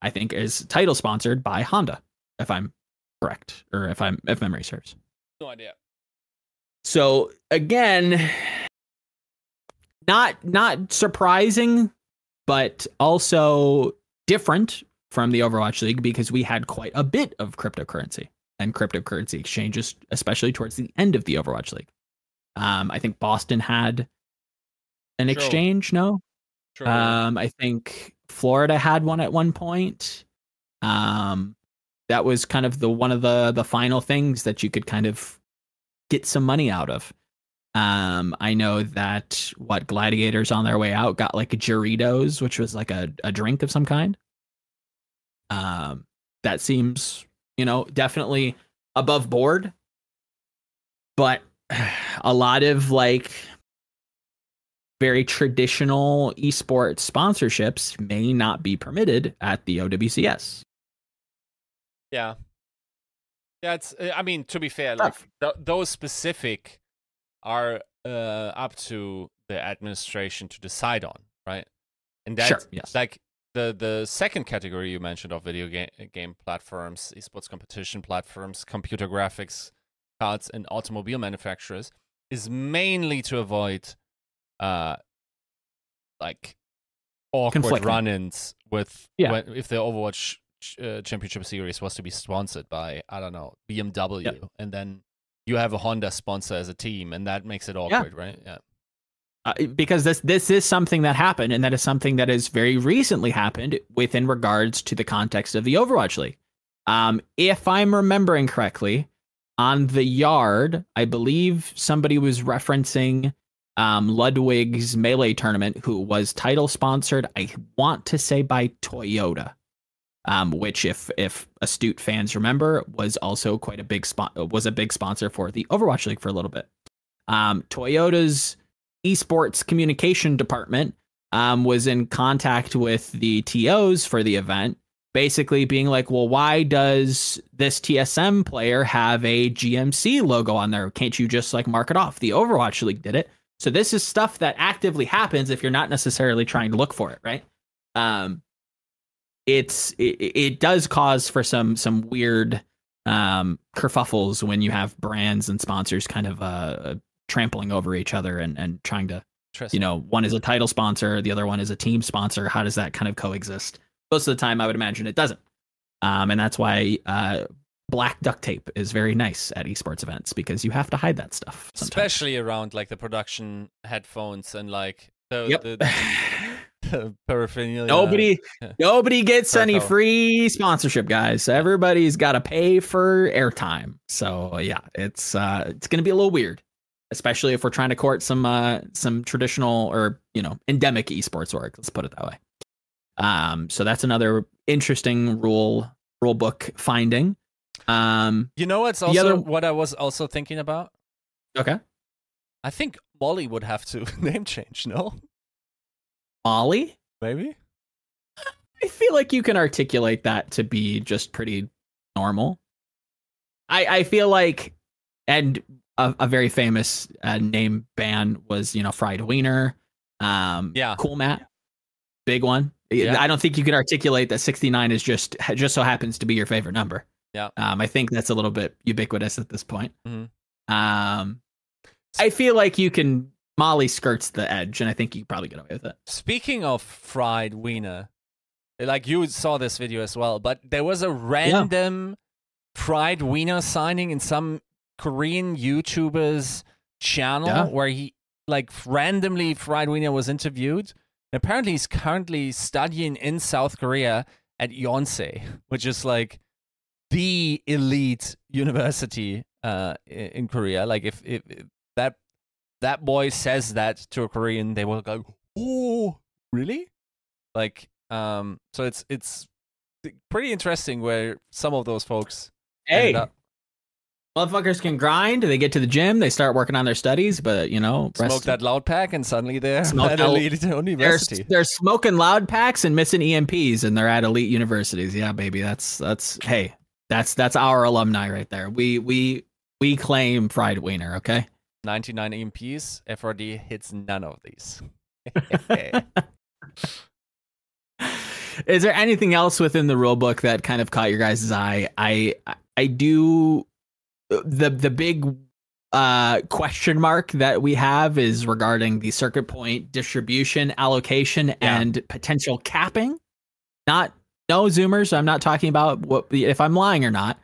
I think is title sponsored by Honda, if I'm correct, or if I'm if memory serves. No idea. So again, not not surprising, but also different from the Overwatch League because we had quite a bit of cryptocurrency and cryptocurrency exchanges, especially towards the end of the Overwatch League. Um, I think Boston had an Sure. exchange. No, Sure. um, I think Florida had one at one point. Um, that was kind of the one of the the final things that you could kind of get some money out of. Um, I know that what gladiators on their way out got like a Doritos, which was like a, a drink of some kind. Um, that seems, you know, definitely above board. But [sighs] a lot of like very traditional esports sponsorships may not be permitted at the OWCS. Yeah. Yeah, it's. uh, I mean, to be fair, like th- those specific are uh, up to the administration to decide on, right? And that's Sure, yes. like the the second category you mentioned of video game game platforms, esports competition platforms, computer graphics cards, and automobile manufacturers is mainly to avoid, uh, like awkward run-ins with Yeah. when, if the Overwatch uh, championship series was to be sponsored by I don't know BMW, and then you have a Honda sponsor as a team, and that makes it awkward, right? Yeah. Uh, because this this is something that happened, and that is something that has very recently happened within regards to the context of the Overwatch League. Um, if I'm remembering correctly, on the yard, I believe somebody was referencing um, Ludwig's melee tournament, who was title sponsored. I want to say by Toyota, um, which, if if astute fans remember, was also quite a big spot was a big sponsor for the Overwatch League for a little bit. Um, Toyota's esports communication department um, was in contact with the TOs for the event, basically being like, well, why does this TSM player have a GMC logo on there? Can't you just like mark it off? The Overwatch League did it. So this is stuff that actively happens if you're not necessarily trying to look for it, right? Um, it's it, it does cause for some some weird um kerfuffles when you have brands and sponsors kind of uh trampling over each other and and trying to you know one is a title sponsor the other one is a team sponsor. How does that kind of coexist? Most of the time i would imagine it doesn't. Um and that's why uh black duct tape is very nice at esports events because you have to hide that stuff sometimes. especially around like the production headphones and like the, yep. the, the [laughs] paraphernalia. nobody nobody gets any free sponsorship guys. Everybody's got to pay for airtime. So yeah it's uh it's gonna be a little weird especially if we're trying to court some uh some traditional or you know endemic esports work let's put it that way um so that's another interesting rule rule book finding um You know what's also other- what I was also thinking about? okay I think Molly would have to [laughs] name change, no? molly Maybe? I feel like you can articulate that to be just pretty normal. I I feel like, and a, a very famous uh, name band was you know Fried Wiener, um, Yeah. Cool Matt, big one. Yeah. I don't think you can articulate that 69 is just just so happens to be your favorite number. Yeah. um, I think that's a little bit ubiquitous at this point. Mhm. Um, I feel like you can. Molly skirts the edge, and I think you probably get away with it. Speaking of fried wiener, like you saw this video as well, but there was a random fried wiener signing in some Korean YouTuber's channel Yeah. where he like randomly fried wiener was interviewed. And Apparently, he's currently studying in South Korea at Yonsei, which is like the elite university uh, in Korea. Like if, if if that that boy says that to a Korean, they will go, "Oh, really?" Like, um, so it's it's pretty interesting where some of those folks ended Hey, up motherfuckers can grind. They get to the gym. They start working on their studies. But you know, smoke that loud pack, and suddenly they're at that- elite They're, they're smoking loud packs and missing EMPs, and they're at elite universities. Yeah, baby. That's that's hey, that's that's our alumni right there. We we we claim fried wiener. Okay. 99 EMPs. FRD hits none of these. [laughs] Is there anything else within the rule book that kind of caught your guys' eye? I I do the the big uh question mark that we have is regarding the circuit point distribution, allocation, and potential capping. Not no zoomers. I'm not talking about what if I'm lying or not.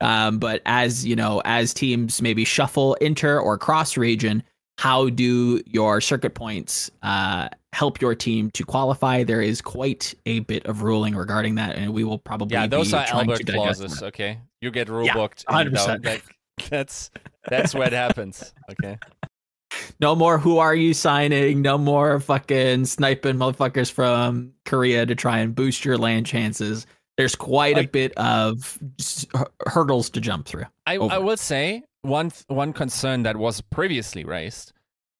Um, but as you know, as teams maybe shuffle inter or cross region, how do your circuit points uh, help your team to qualify? There is quite a bit of ruling regarding that, and we will probably Yeah, those are Albert clauses. Okay, you get rule Yeah, booked. and 100%. that- [laughs] that's that's it happens. Okay. No more who are you signing? No more fucking sniping motherfuckers from Korea to try and boost your land chances. There's quite a bit of hurdles to jump through. I, Over. I will say one th- one concern that was previously raised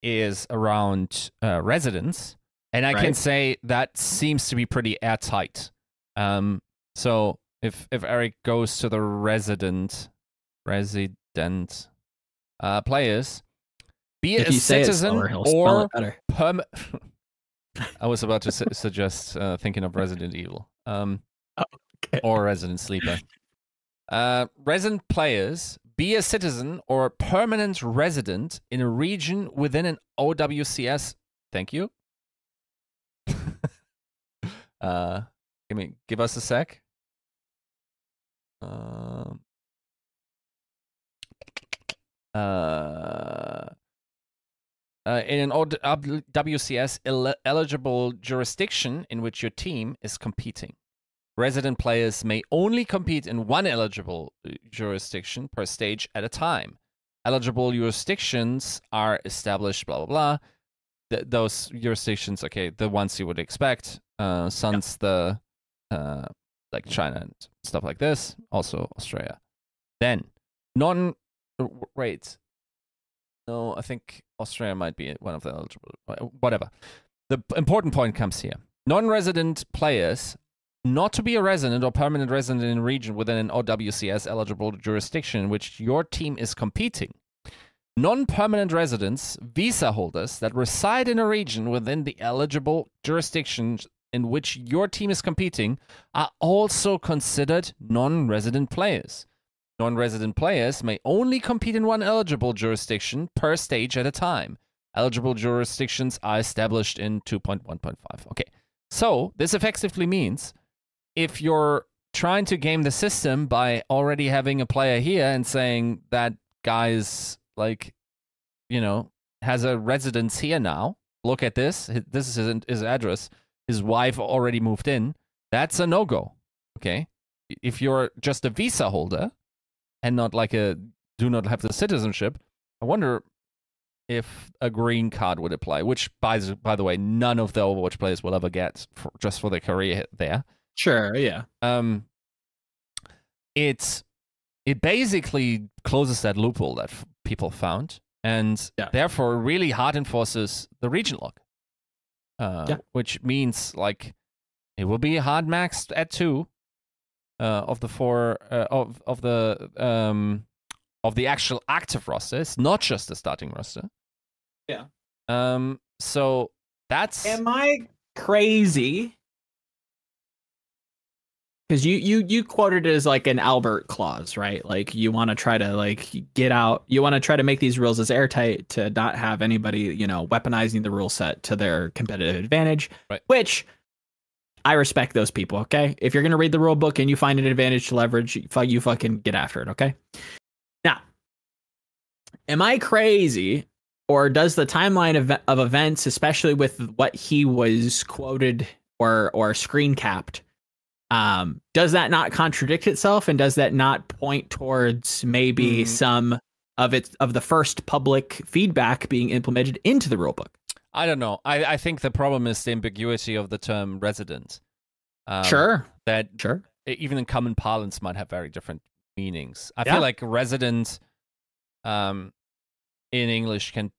is around uh, residents, and I can say that seems to be pretty airtight. Um, so if if Eric goes to the resident resident uh, players, be it If a say it citizen slower, or perm. [laughs] I was about to su- suggest uh, thinking of Resident Evil. Um, [laughs] Okay. or Resident Sleeper. Uh, resident players be a citizen or a permanent resident in a region within an OWCS. Thank you. [laughs] uh, give me, give us a sec. Um, uh, uh, in an OWCS el- eligible jurisdiction in which your team is competing. Resident players may only compete in one eligible uh, jurisdiction per stage at a time. Eligible jurisdictions are established, blah, blah, blah. Th- those jurisdictions, okay, the ones you would expect. Uh, Suns, the, uh, like China and stuff like this. Also Australia. Then, non, uh. No, I think Australia might be one of the eligible. uh, Whatever. The important point comes here. Non-resident players not to be a resident or permanent resident in a region within an OWCS eligible jurisdiction in which your team is competing. Non permanent residents, visa holders that reside in a region within the eligible jurisdiction in which your team is competing are also considered non resident players. Non resident players may only compete in one eligible jurisdiction per stage at a time. Eligible jurisdictions are established in 2.1.5. Okay, so this effectively means if you're trying to game the system by already having a player here and saying that guy's like, you know, has a residence here now. Look at this. This is his, his address. His wife already moved in. That's a no go. Okay. If you're just a visa holder and not like a do not have the citizenship, I wonder if a green card would apply, which by, the- by the way, none of the Overwatch players will ever get for, just for their career there Sure, yeah. um it's it basically closes that loophole that f- people found and Yeah. therefore really hard enforces the region lock uh, Yeah. which means like it will be hard maxed at two uh, of the four uh, of of the um of the actual active roster it's not just the starting roster Yeah. um so that's Am I crazy? Because you you you quoted it as like an Albert clause, right? Like you want to try to like get out. You want to try to make these rules as airtight to not have anybody you know weaponizing the rule set to their competitive advantage. Right. Which I respect those people. Okay, if you're gonna read the rule book and you find an advantage to leverage, you you fucking get after it. Okay. Now, am I crazy or does the timeline of, of events, especially with what he was quoted or or screen capped, um, does that not contradict itself, and does that not point towards maybe Mm. some of it of the first public feedback being implemented into the rulebook? I don't know. I, I think the problem is the ambiguity of the term resident. Um, sure, That sure, even in common parlance might have very different meanings. I Yeah. feel like resident um, in English can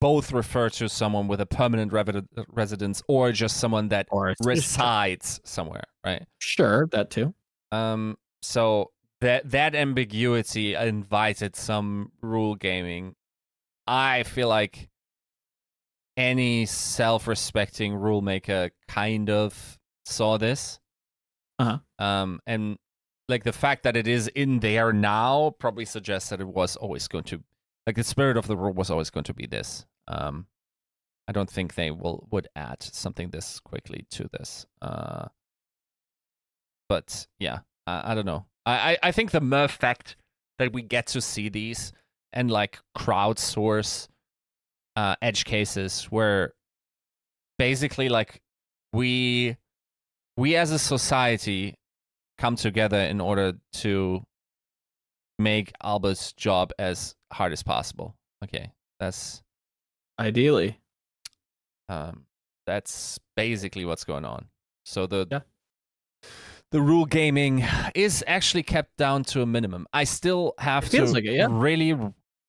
both refer to someone with a permanent revi- residence or just someone that or resides somewhere, right? Sure, that too. Um, so that that ambiguity invited some rule gaming. I feel like any self-respecting rule maker kind of saw this. Uh-huh. Um, and like the fact that it is in there now probably suggests that it was always going to, like the spirit of the rule was always going to be this. Um, I don't think they will would add something this quickly to this. Uh, but yeah, I, I don't know. I, I, I think the mere fact that we get to see these and like crowdsource uh, edge cases where basically like we we as a society come together in order to make Albert's job as hard as possible. Okay, that's Ideally. um, that's basically what's going on. So the Yeah. the rule gaming is actually kept down to a minimum. I still have to like it, yeah. really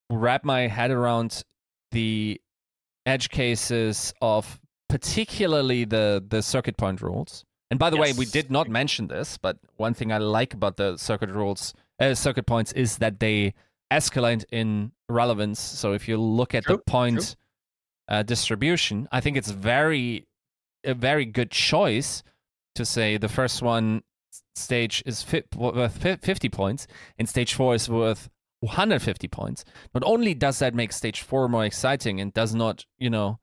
wrap my head around the edge cases of particularly the the circuit point rules. And by the way, we did not mention this, but one thing I like about the circuit rules, uh, circuit points, is that they escalate in relevance. So if you look at True, the point uh, distribution, I think it's very a very good choice to say the first one stage is fi- worth 50 points and stage 4 is worth 150 points not only does that make stage 4 more exciting and does not you know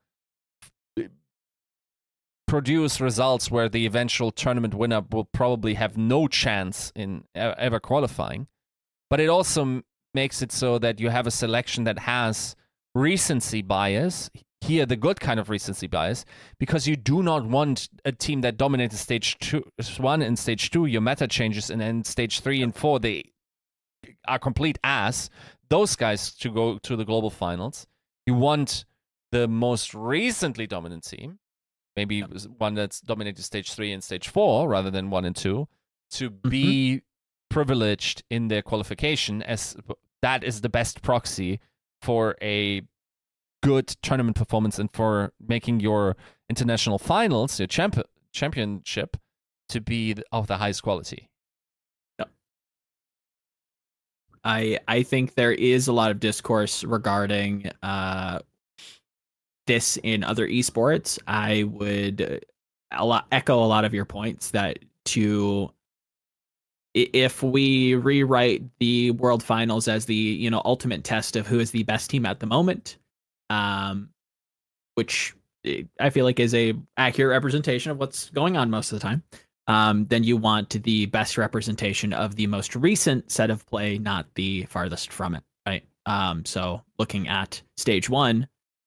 produce results where the eventual tournament winner will probably have no chance in ever qualifying but it also makes it so that you have a selection that has recency bias here the good kind of recency bias because you do not want a team that dominated stage two, one and stage two, your meta changes, and then stage three and four, they are complete ass. Those guys to go to the global finals. You want the most recently dominant team, maybe one that's dominated stage three and stage four rather than one and two, to mm-hmm. be privileged in their qualification, as that is the best proxy for a good tournament performance and for making your international finals, your champ- championship, to be of the highest quality. I I think there is a lot of discourse regarding uh this in other esports. I would uh, a lot echo a lot of your points that to if we rewrite the world finals as the you know ultimate test of who is the best team at the moment um which eh, i feel like is a accurate representation of what's going on most of the time um, then you want the best representation of the most recent set of play, not the farthest from it, right? Um, so looking at stage one,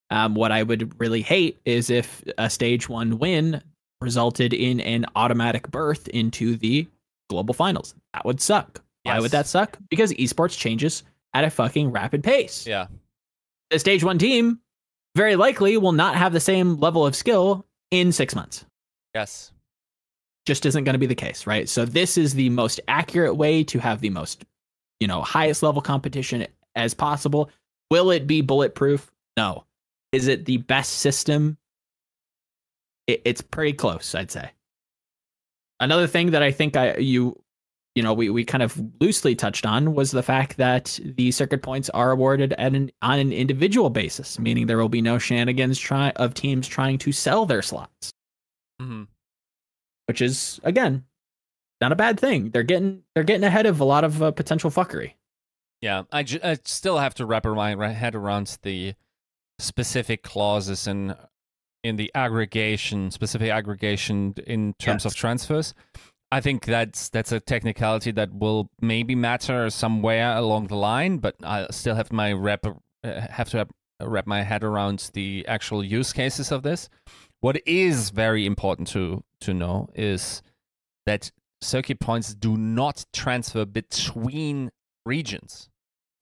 um, what I would really hate is if a stage one win resulted in an automatic berth into the global finals. That would suck. Why would that suck? Because esports changes at a fucking rapid pace. Yeah. The stage one team very likely will not have the same level of skill in six months Yes. just isn't going to be the case, right? So this is the most accurate way to have the most, you know, highest level competition as possible. Will it be bulletproof? No. Is it the best system? It, it's pretty close, I'd say. Another thing that I think I you you know we, we kind of loosely touched on was the fact that the circuit points are awarded at an on an individual basis, meaning there will be no shenanigans try of teams trying to sell their slots hmm which is again not a bad thing. They're getting they're getting ahead of a lot of uh, potential fuckery. Yeah. I, still have to wrap my head around the specific clauses in in the aggregation, specific aggregation in terms of transfers. I think that's that's a technicality that will maybe matter somewhere along the line, but I still have my wrap uh, have to wrap, wrap my head around the actual use cases of this. What is very important to to know is that circuit points do not transfer between regions.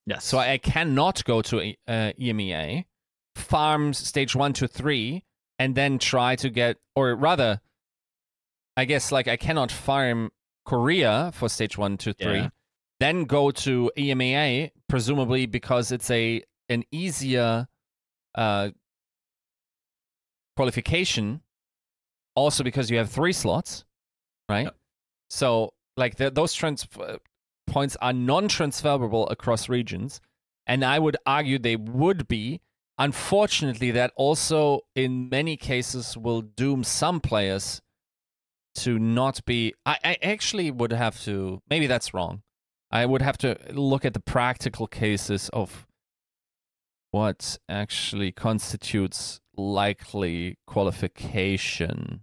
Yes. So I cannot go to uh, EMEA, farm stage one to three, and then try to get, or rather, I guess like I cannot farm Korea for stage one, two, three, Yeah. then go to EMEA, presumably because it's a an easier uh, qualification. Also because you have three slots, right? So like the, those trans- points are non-transferable across regions, and I would argue they would be. Unfortunately, that also in many cases will doom some players to not be. I, I actually would have to. Maybe that's wrong. I would have to look at the practical cases of what actually constitutes likely qualification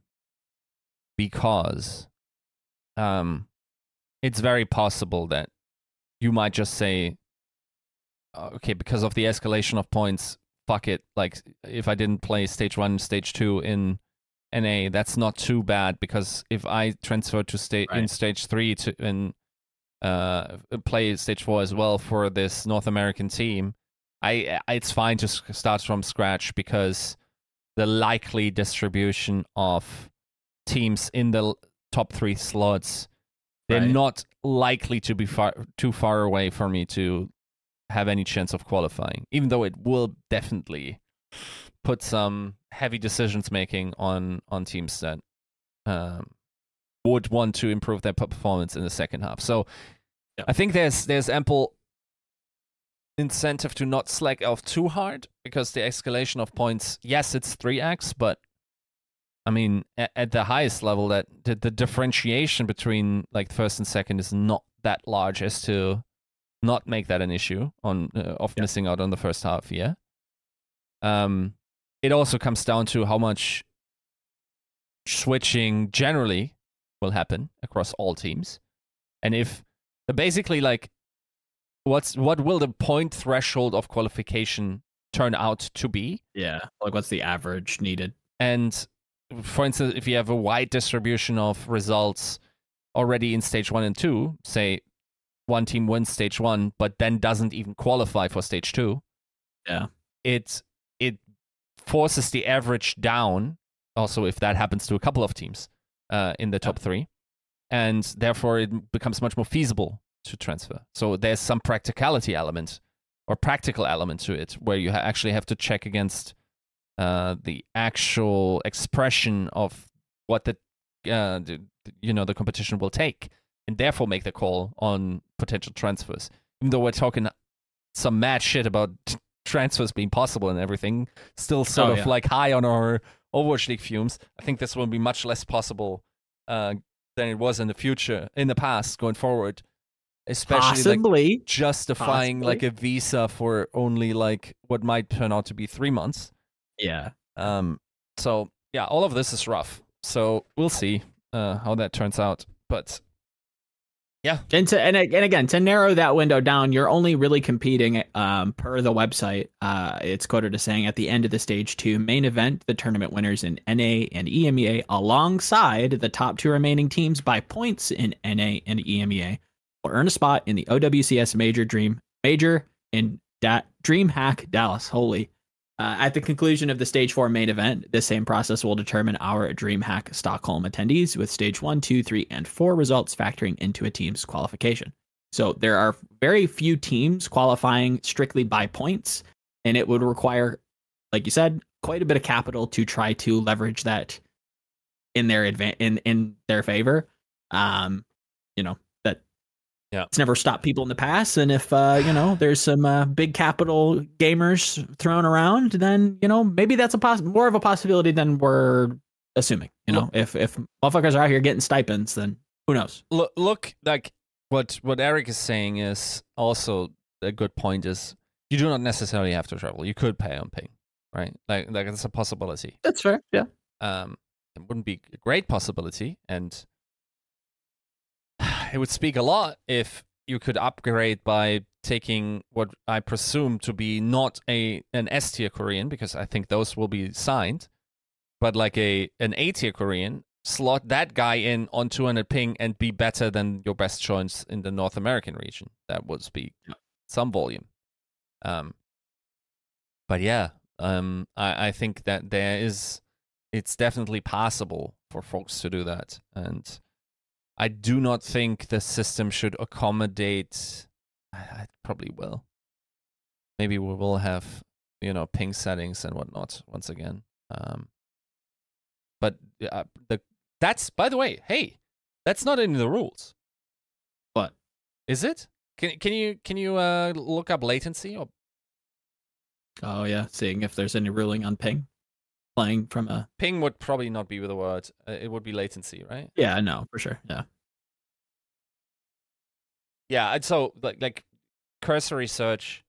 because um it's very possible that you might just say okay because of the escalation of points fuck it. Like if I didn't play stage one, stage two in NA, that's not too bad because if I transfer to state in stage three to and uh play stage four as well for this North American team, I it's fine to start from scratch because the likely distribution of teams in the top three slots they're Right. not likely to be far too far away for me to have any chance of qualifying even though it will definitely put some heavy decisions making on on teams that um, would want to improve their performance in the second half so Yeah. i think there's there's ample incentive to not slack off too hard because the escalation of points yes it's 3x but I mean, at, at the highest level, that the, the differentiation between like first and second is not that large as to not make that an issue on uh, of Yeah. missing out on the first half. Yeah. Um, it also comes down to how much switching generally will happen across all teams, and if basically like what's what will the point threshold of qualification turn out to be? Yeah. Like what's the average needed? And for instance, if you have a wide distribution of results already in stage one and two, say one team wins stage one, but then doesn't even qualify for stage two. Yeah. It it forces the average down. Also, if that happens to a couple of teams uh, in the top three, and therefore it becomes much more feasible to transfer. So there's some practicality element or practical element to it where you ha- actually have to check against uh, the actual expression of what the, uh, the you know the competition will take, and therefore make the call on potential transfers. Even though we're talking some mad shit about t- transfers being possible and everything, still sort Oh, of yeah. like high on our Overwatch League fumes. I think this will be much less possible uh, than it was in the future, in the past, going forward. Especially like justifying Possibly. like a visa for only like what might turn out to be three months. yeah. Um, so yeah, all of this is rough. So we'll see uh, how that turns out. But And to and, and again to narrow that window down, you're only really competing um, per the website. Uh, it's quoted as saying at the end of the stage two main event, the tournament winners in NA and EMEA, alongside the top two remaining teams by points in NA and EMEA, will earn a spot in the OWCS Major Dream Major in da- DreamHack Dallas. Holy. Uh, at the conclusion of the stage four main event, the same process will determine our DreamHack Stockholm attendees, with stage one, two, three, and four results factoring into a team's qualification. So there are very few teams qualifying strictly by points, and it would require, like you said, quite a bit of capital to try to leverage that in their advan- in in their favor. Um, you know Yeah. it's never stopped people in the past, and if uh, you know there's some uh, big capital gamers thrown around, then you know maybe that's a poss- more of a possibility than we're assuming. You know, if if motherfuckers are out here getting stipends, then who knows? look, look like what what Eric is saying is also a good point. Is you do not necessarily have to travel. You could pay on ping, right? Like like it's a possibility. That's fair. Yeah. um, it wouldn't be a great possibility, and it would speak a lot if you could upgrade by taking what I presume to be not a an S tier Korean because I think those will be signed, but like a an A tier Korean slot that guy in on 200 ping and be better than your best choice in the North American region. That would speak some volume. Um, but yeah, um, I, I think that there is, it's definitely possible for folks to do that. And I do not think the system should accommodate, I, I probably will. Maybe we will have, you know, ping settings and whatnot once again. Um, but uh, the that's, by the way, hey, that's not in the rules. What? Is it? Can can you can you uh look up latency or Oh yeah, seeing if there's any ruling on ping, playing from a ping would probably not be with the word. Uh, it would be latency, right? yeah, no, for sure, yeah. Yeah, and so like like cursory search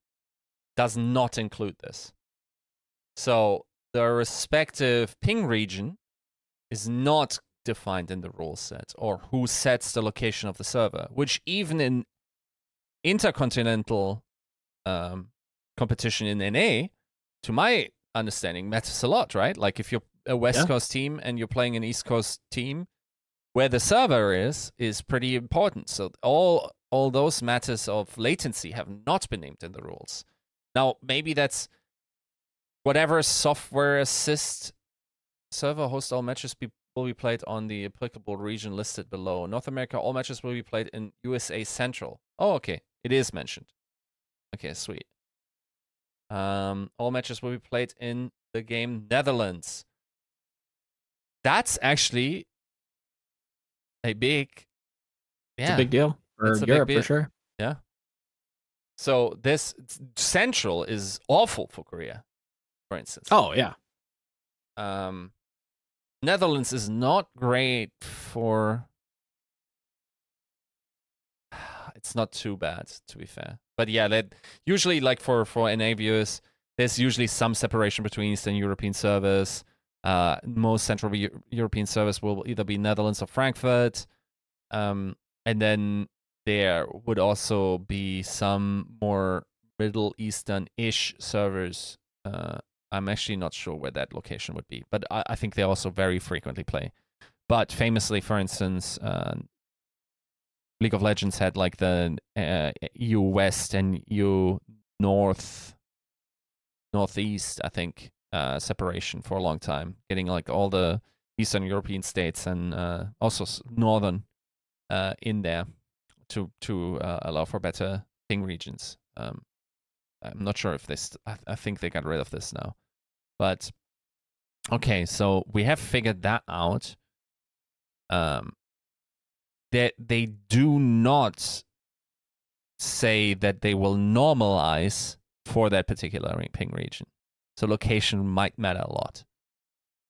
does not include this. So the respective ping region is not defined in the rule set or who sets the location of the server, which even in intercontinental um, competition in NA, to my understanding, matters a lot, right? Like if you're a West Yeah. Coast team and you're playing an East Coast team, where the server is is pretty important. So all all those matters of latency have not been named in the rules. Now maybe that's whatever software assist server host all matches be, will be played on the applicable region listed below. North America, all matches will be played in USA Central. Oh, okay, it is mentioned. Okay, sweet. Um, all matches will be played in the game Netherlands. That's actually a big, It's yeah. a big deal for It's Europe for sure. Yeah. So this Central is awful for Korea, for instance. Oh yeah, Um, Netherlands is not great for. It's not too bad, to be fair. But yeah, that usually like for for NA viewers, there's usually some separation between Eastern European servers. Uh, most Central Eu- European servers will either be Netherlands or Frankfurt. Um, and then there would also be some more Middle Eastern-ish servers. Uh, I'm actually not sure where that location would be, but I, I think they also very frequently play. But famously, for instance, uh, League of Legends had like the uh, EU West and EU North, Northeast, I think, uh, separation for a long time, getting like all the Eastern European states and uh, also Northern uh, in there to to uh, allow for better ping regions. Um, I'm not sure if this. I, I think they got rid of this now, but okay. So we have figured that out. Um, that they do not say that they will normalize for that particular ping region. So location might matter a lot.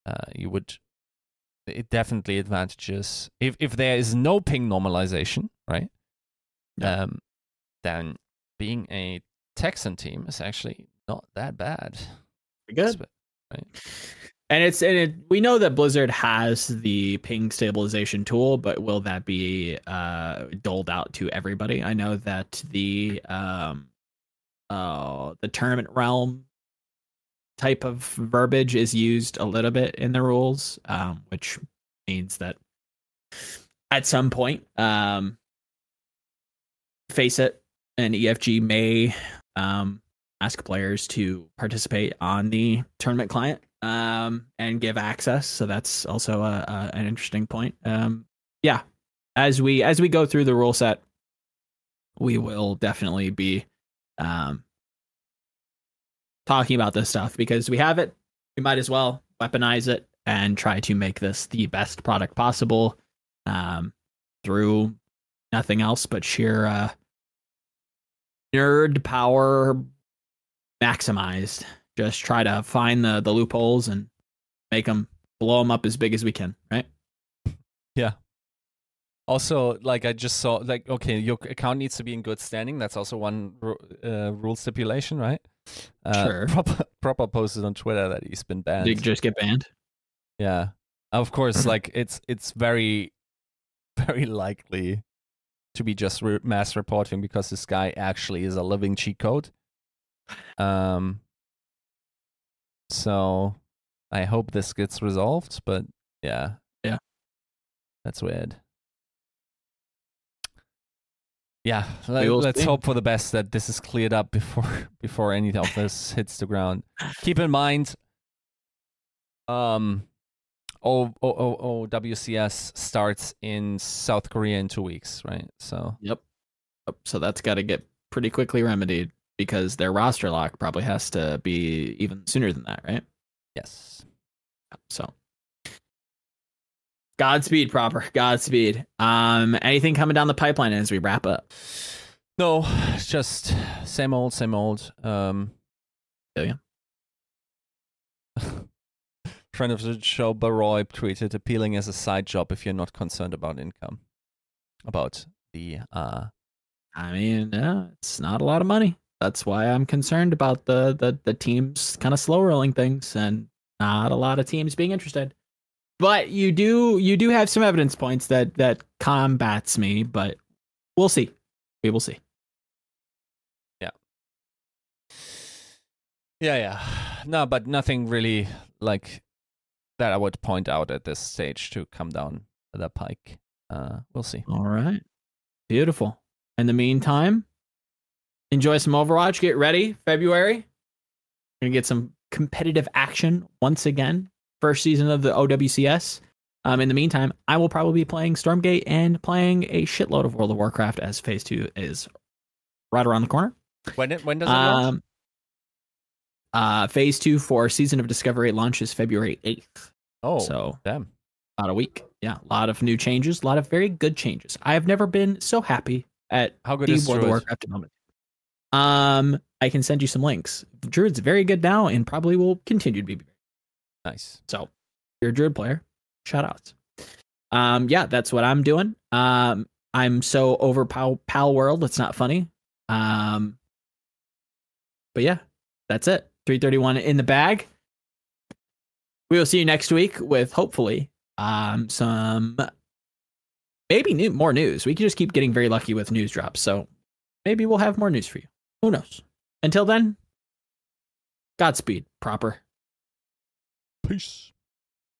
Uh, you would it definitely advantages if if there is no ping normalization, right? Yeah. Um, then being a Texan team is actually not that bad. good. Right. And it's and it, we know that Blizzard has the ping stabilization tool, but will that be uh, doled out to everybody? I know that the um, uh, the tournament realm type of verbiage is used a little bit in the rules, um, which means that at some point, um, FACEIT, and EFG may um, ask players to participate on the tournament client um, and give access. So that's also a, a, an interesting point. Um, yeah, as we as we go through the rule set, we will definitely be um, talking about this stuff because we have it. We might as well weaponize it and try to make this the best product possible um, through nothing else but sheer uh, nerd power maximized. Just try to find the the loopholes and make them blow them up as big as we can. Right? Yeah. Also, like I just saw, like okay, your account needs to be in good standing. That's also one uh, rule stipulation, right? Uh, Sure. [laughs] Proper, proper posted on Twitter that he's been banned. Did you just get banned? Yeah. Of course, [clears throat] like it's it's very very likely to be just re- mass reporting because this guy actually is a living cheat code. Um so I hope this gets resolved, but yeah. Yeah. That's weird. Yeah, let, let's hope for the best that this is cleared up before [laughs] before any of this hits the ground. Keep in mind um O O O O WCS starts in South Korea in two weeks, right? So Yep. Yep. So that's got to get pretty quickly remedied because their roster lock probably has to be even sooner than that, right? yes, So Godspeed, proper. Godspeed. Um, anything coming down the pipeline as we wrap up? no, it's just same old, same old. Um, Yeah, [laughs] friend of the show, Baroy tweeted, "Appealing as a side job if you're not concerned about income, about the uh." I mean, yeah, it's not a lot of money. That's why I'm concerned about the the the teams kind of slow rolling things and not a lot of teams being interested. But you do you do have some evidence points that that combats me, but we'll see. We will see. Yeah, yeah. Yeah. No, but nothing really like that I would point out at this stage to come down the pike. Uh, we'll see. All right. Beautiful. In the meantime, enjoy some Overwatch. Get ready. February. Gonna get some competitive action once again. First season of the OWCS. Um, in the meantime, I will probably be playing Stormgate and playing a shitload of World of Warcraft as Phase Two is right around the corner. When it, when does it launch? Um, uh, phase Two for Season of Discovery launches February eighth. Oh, so damn. about a week. Yeah, a lot of new changes, a lot of very good changes. I have never been so happy at How good the is World of? Warcraft development. Um, I can send you some links. Druid's very good now and probably will continue to be. Nice. So, if you're a Druid player, shout outs. Um, yeah, that's what I'm doing. Um, I'm so over Pal, Pal World, it's not funny. Um, but yeah, that's it. 331 in the bag. We will see you next week with hopefully um some maybe new more news. We can just keep getting very lucky with news drops. So maybe we'll have more news for you. Who knows? Until then, Godspeed, proper. Peace.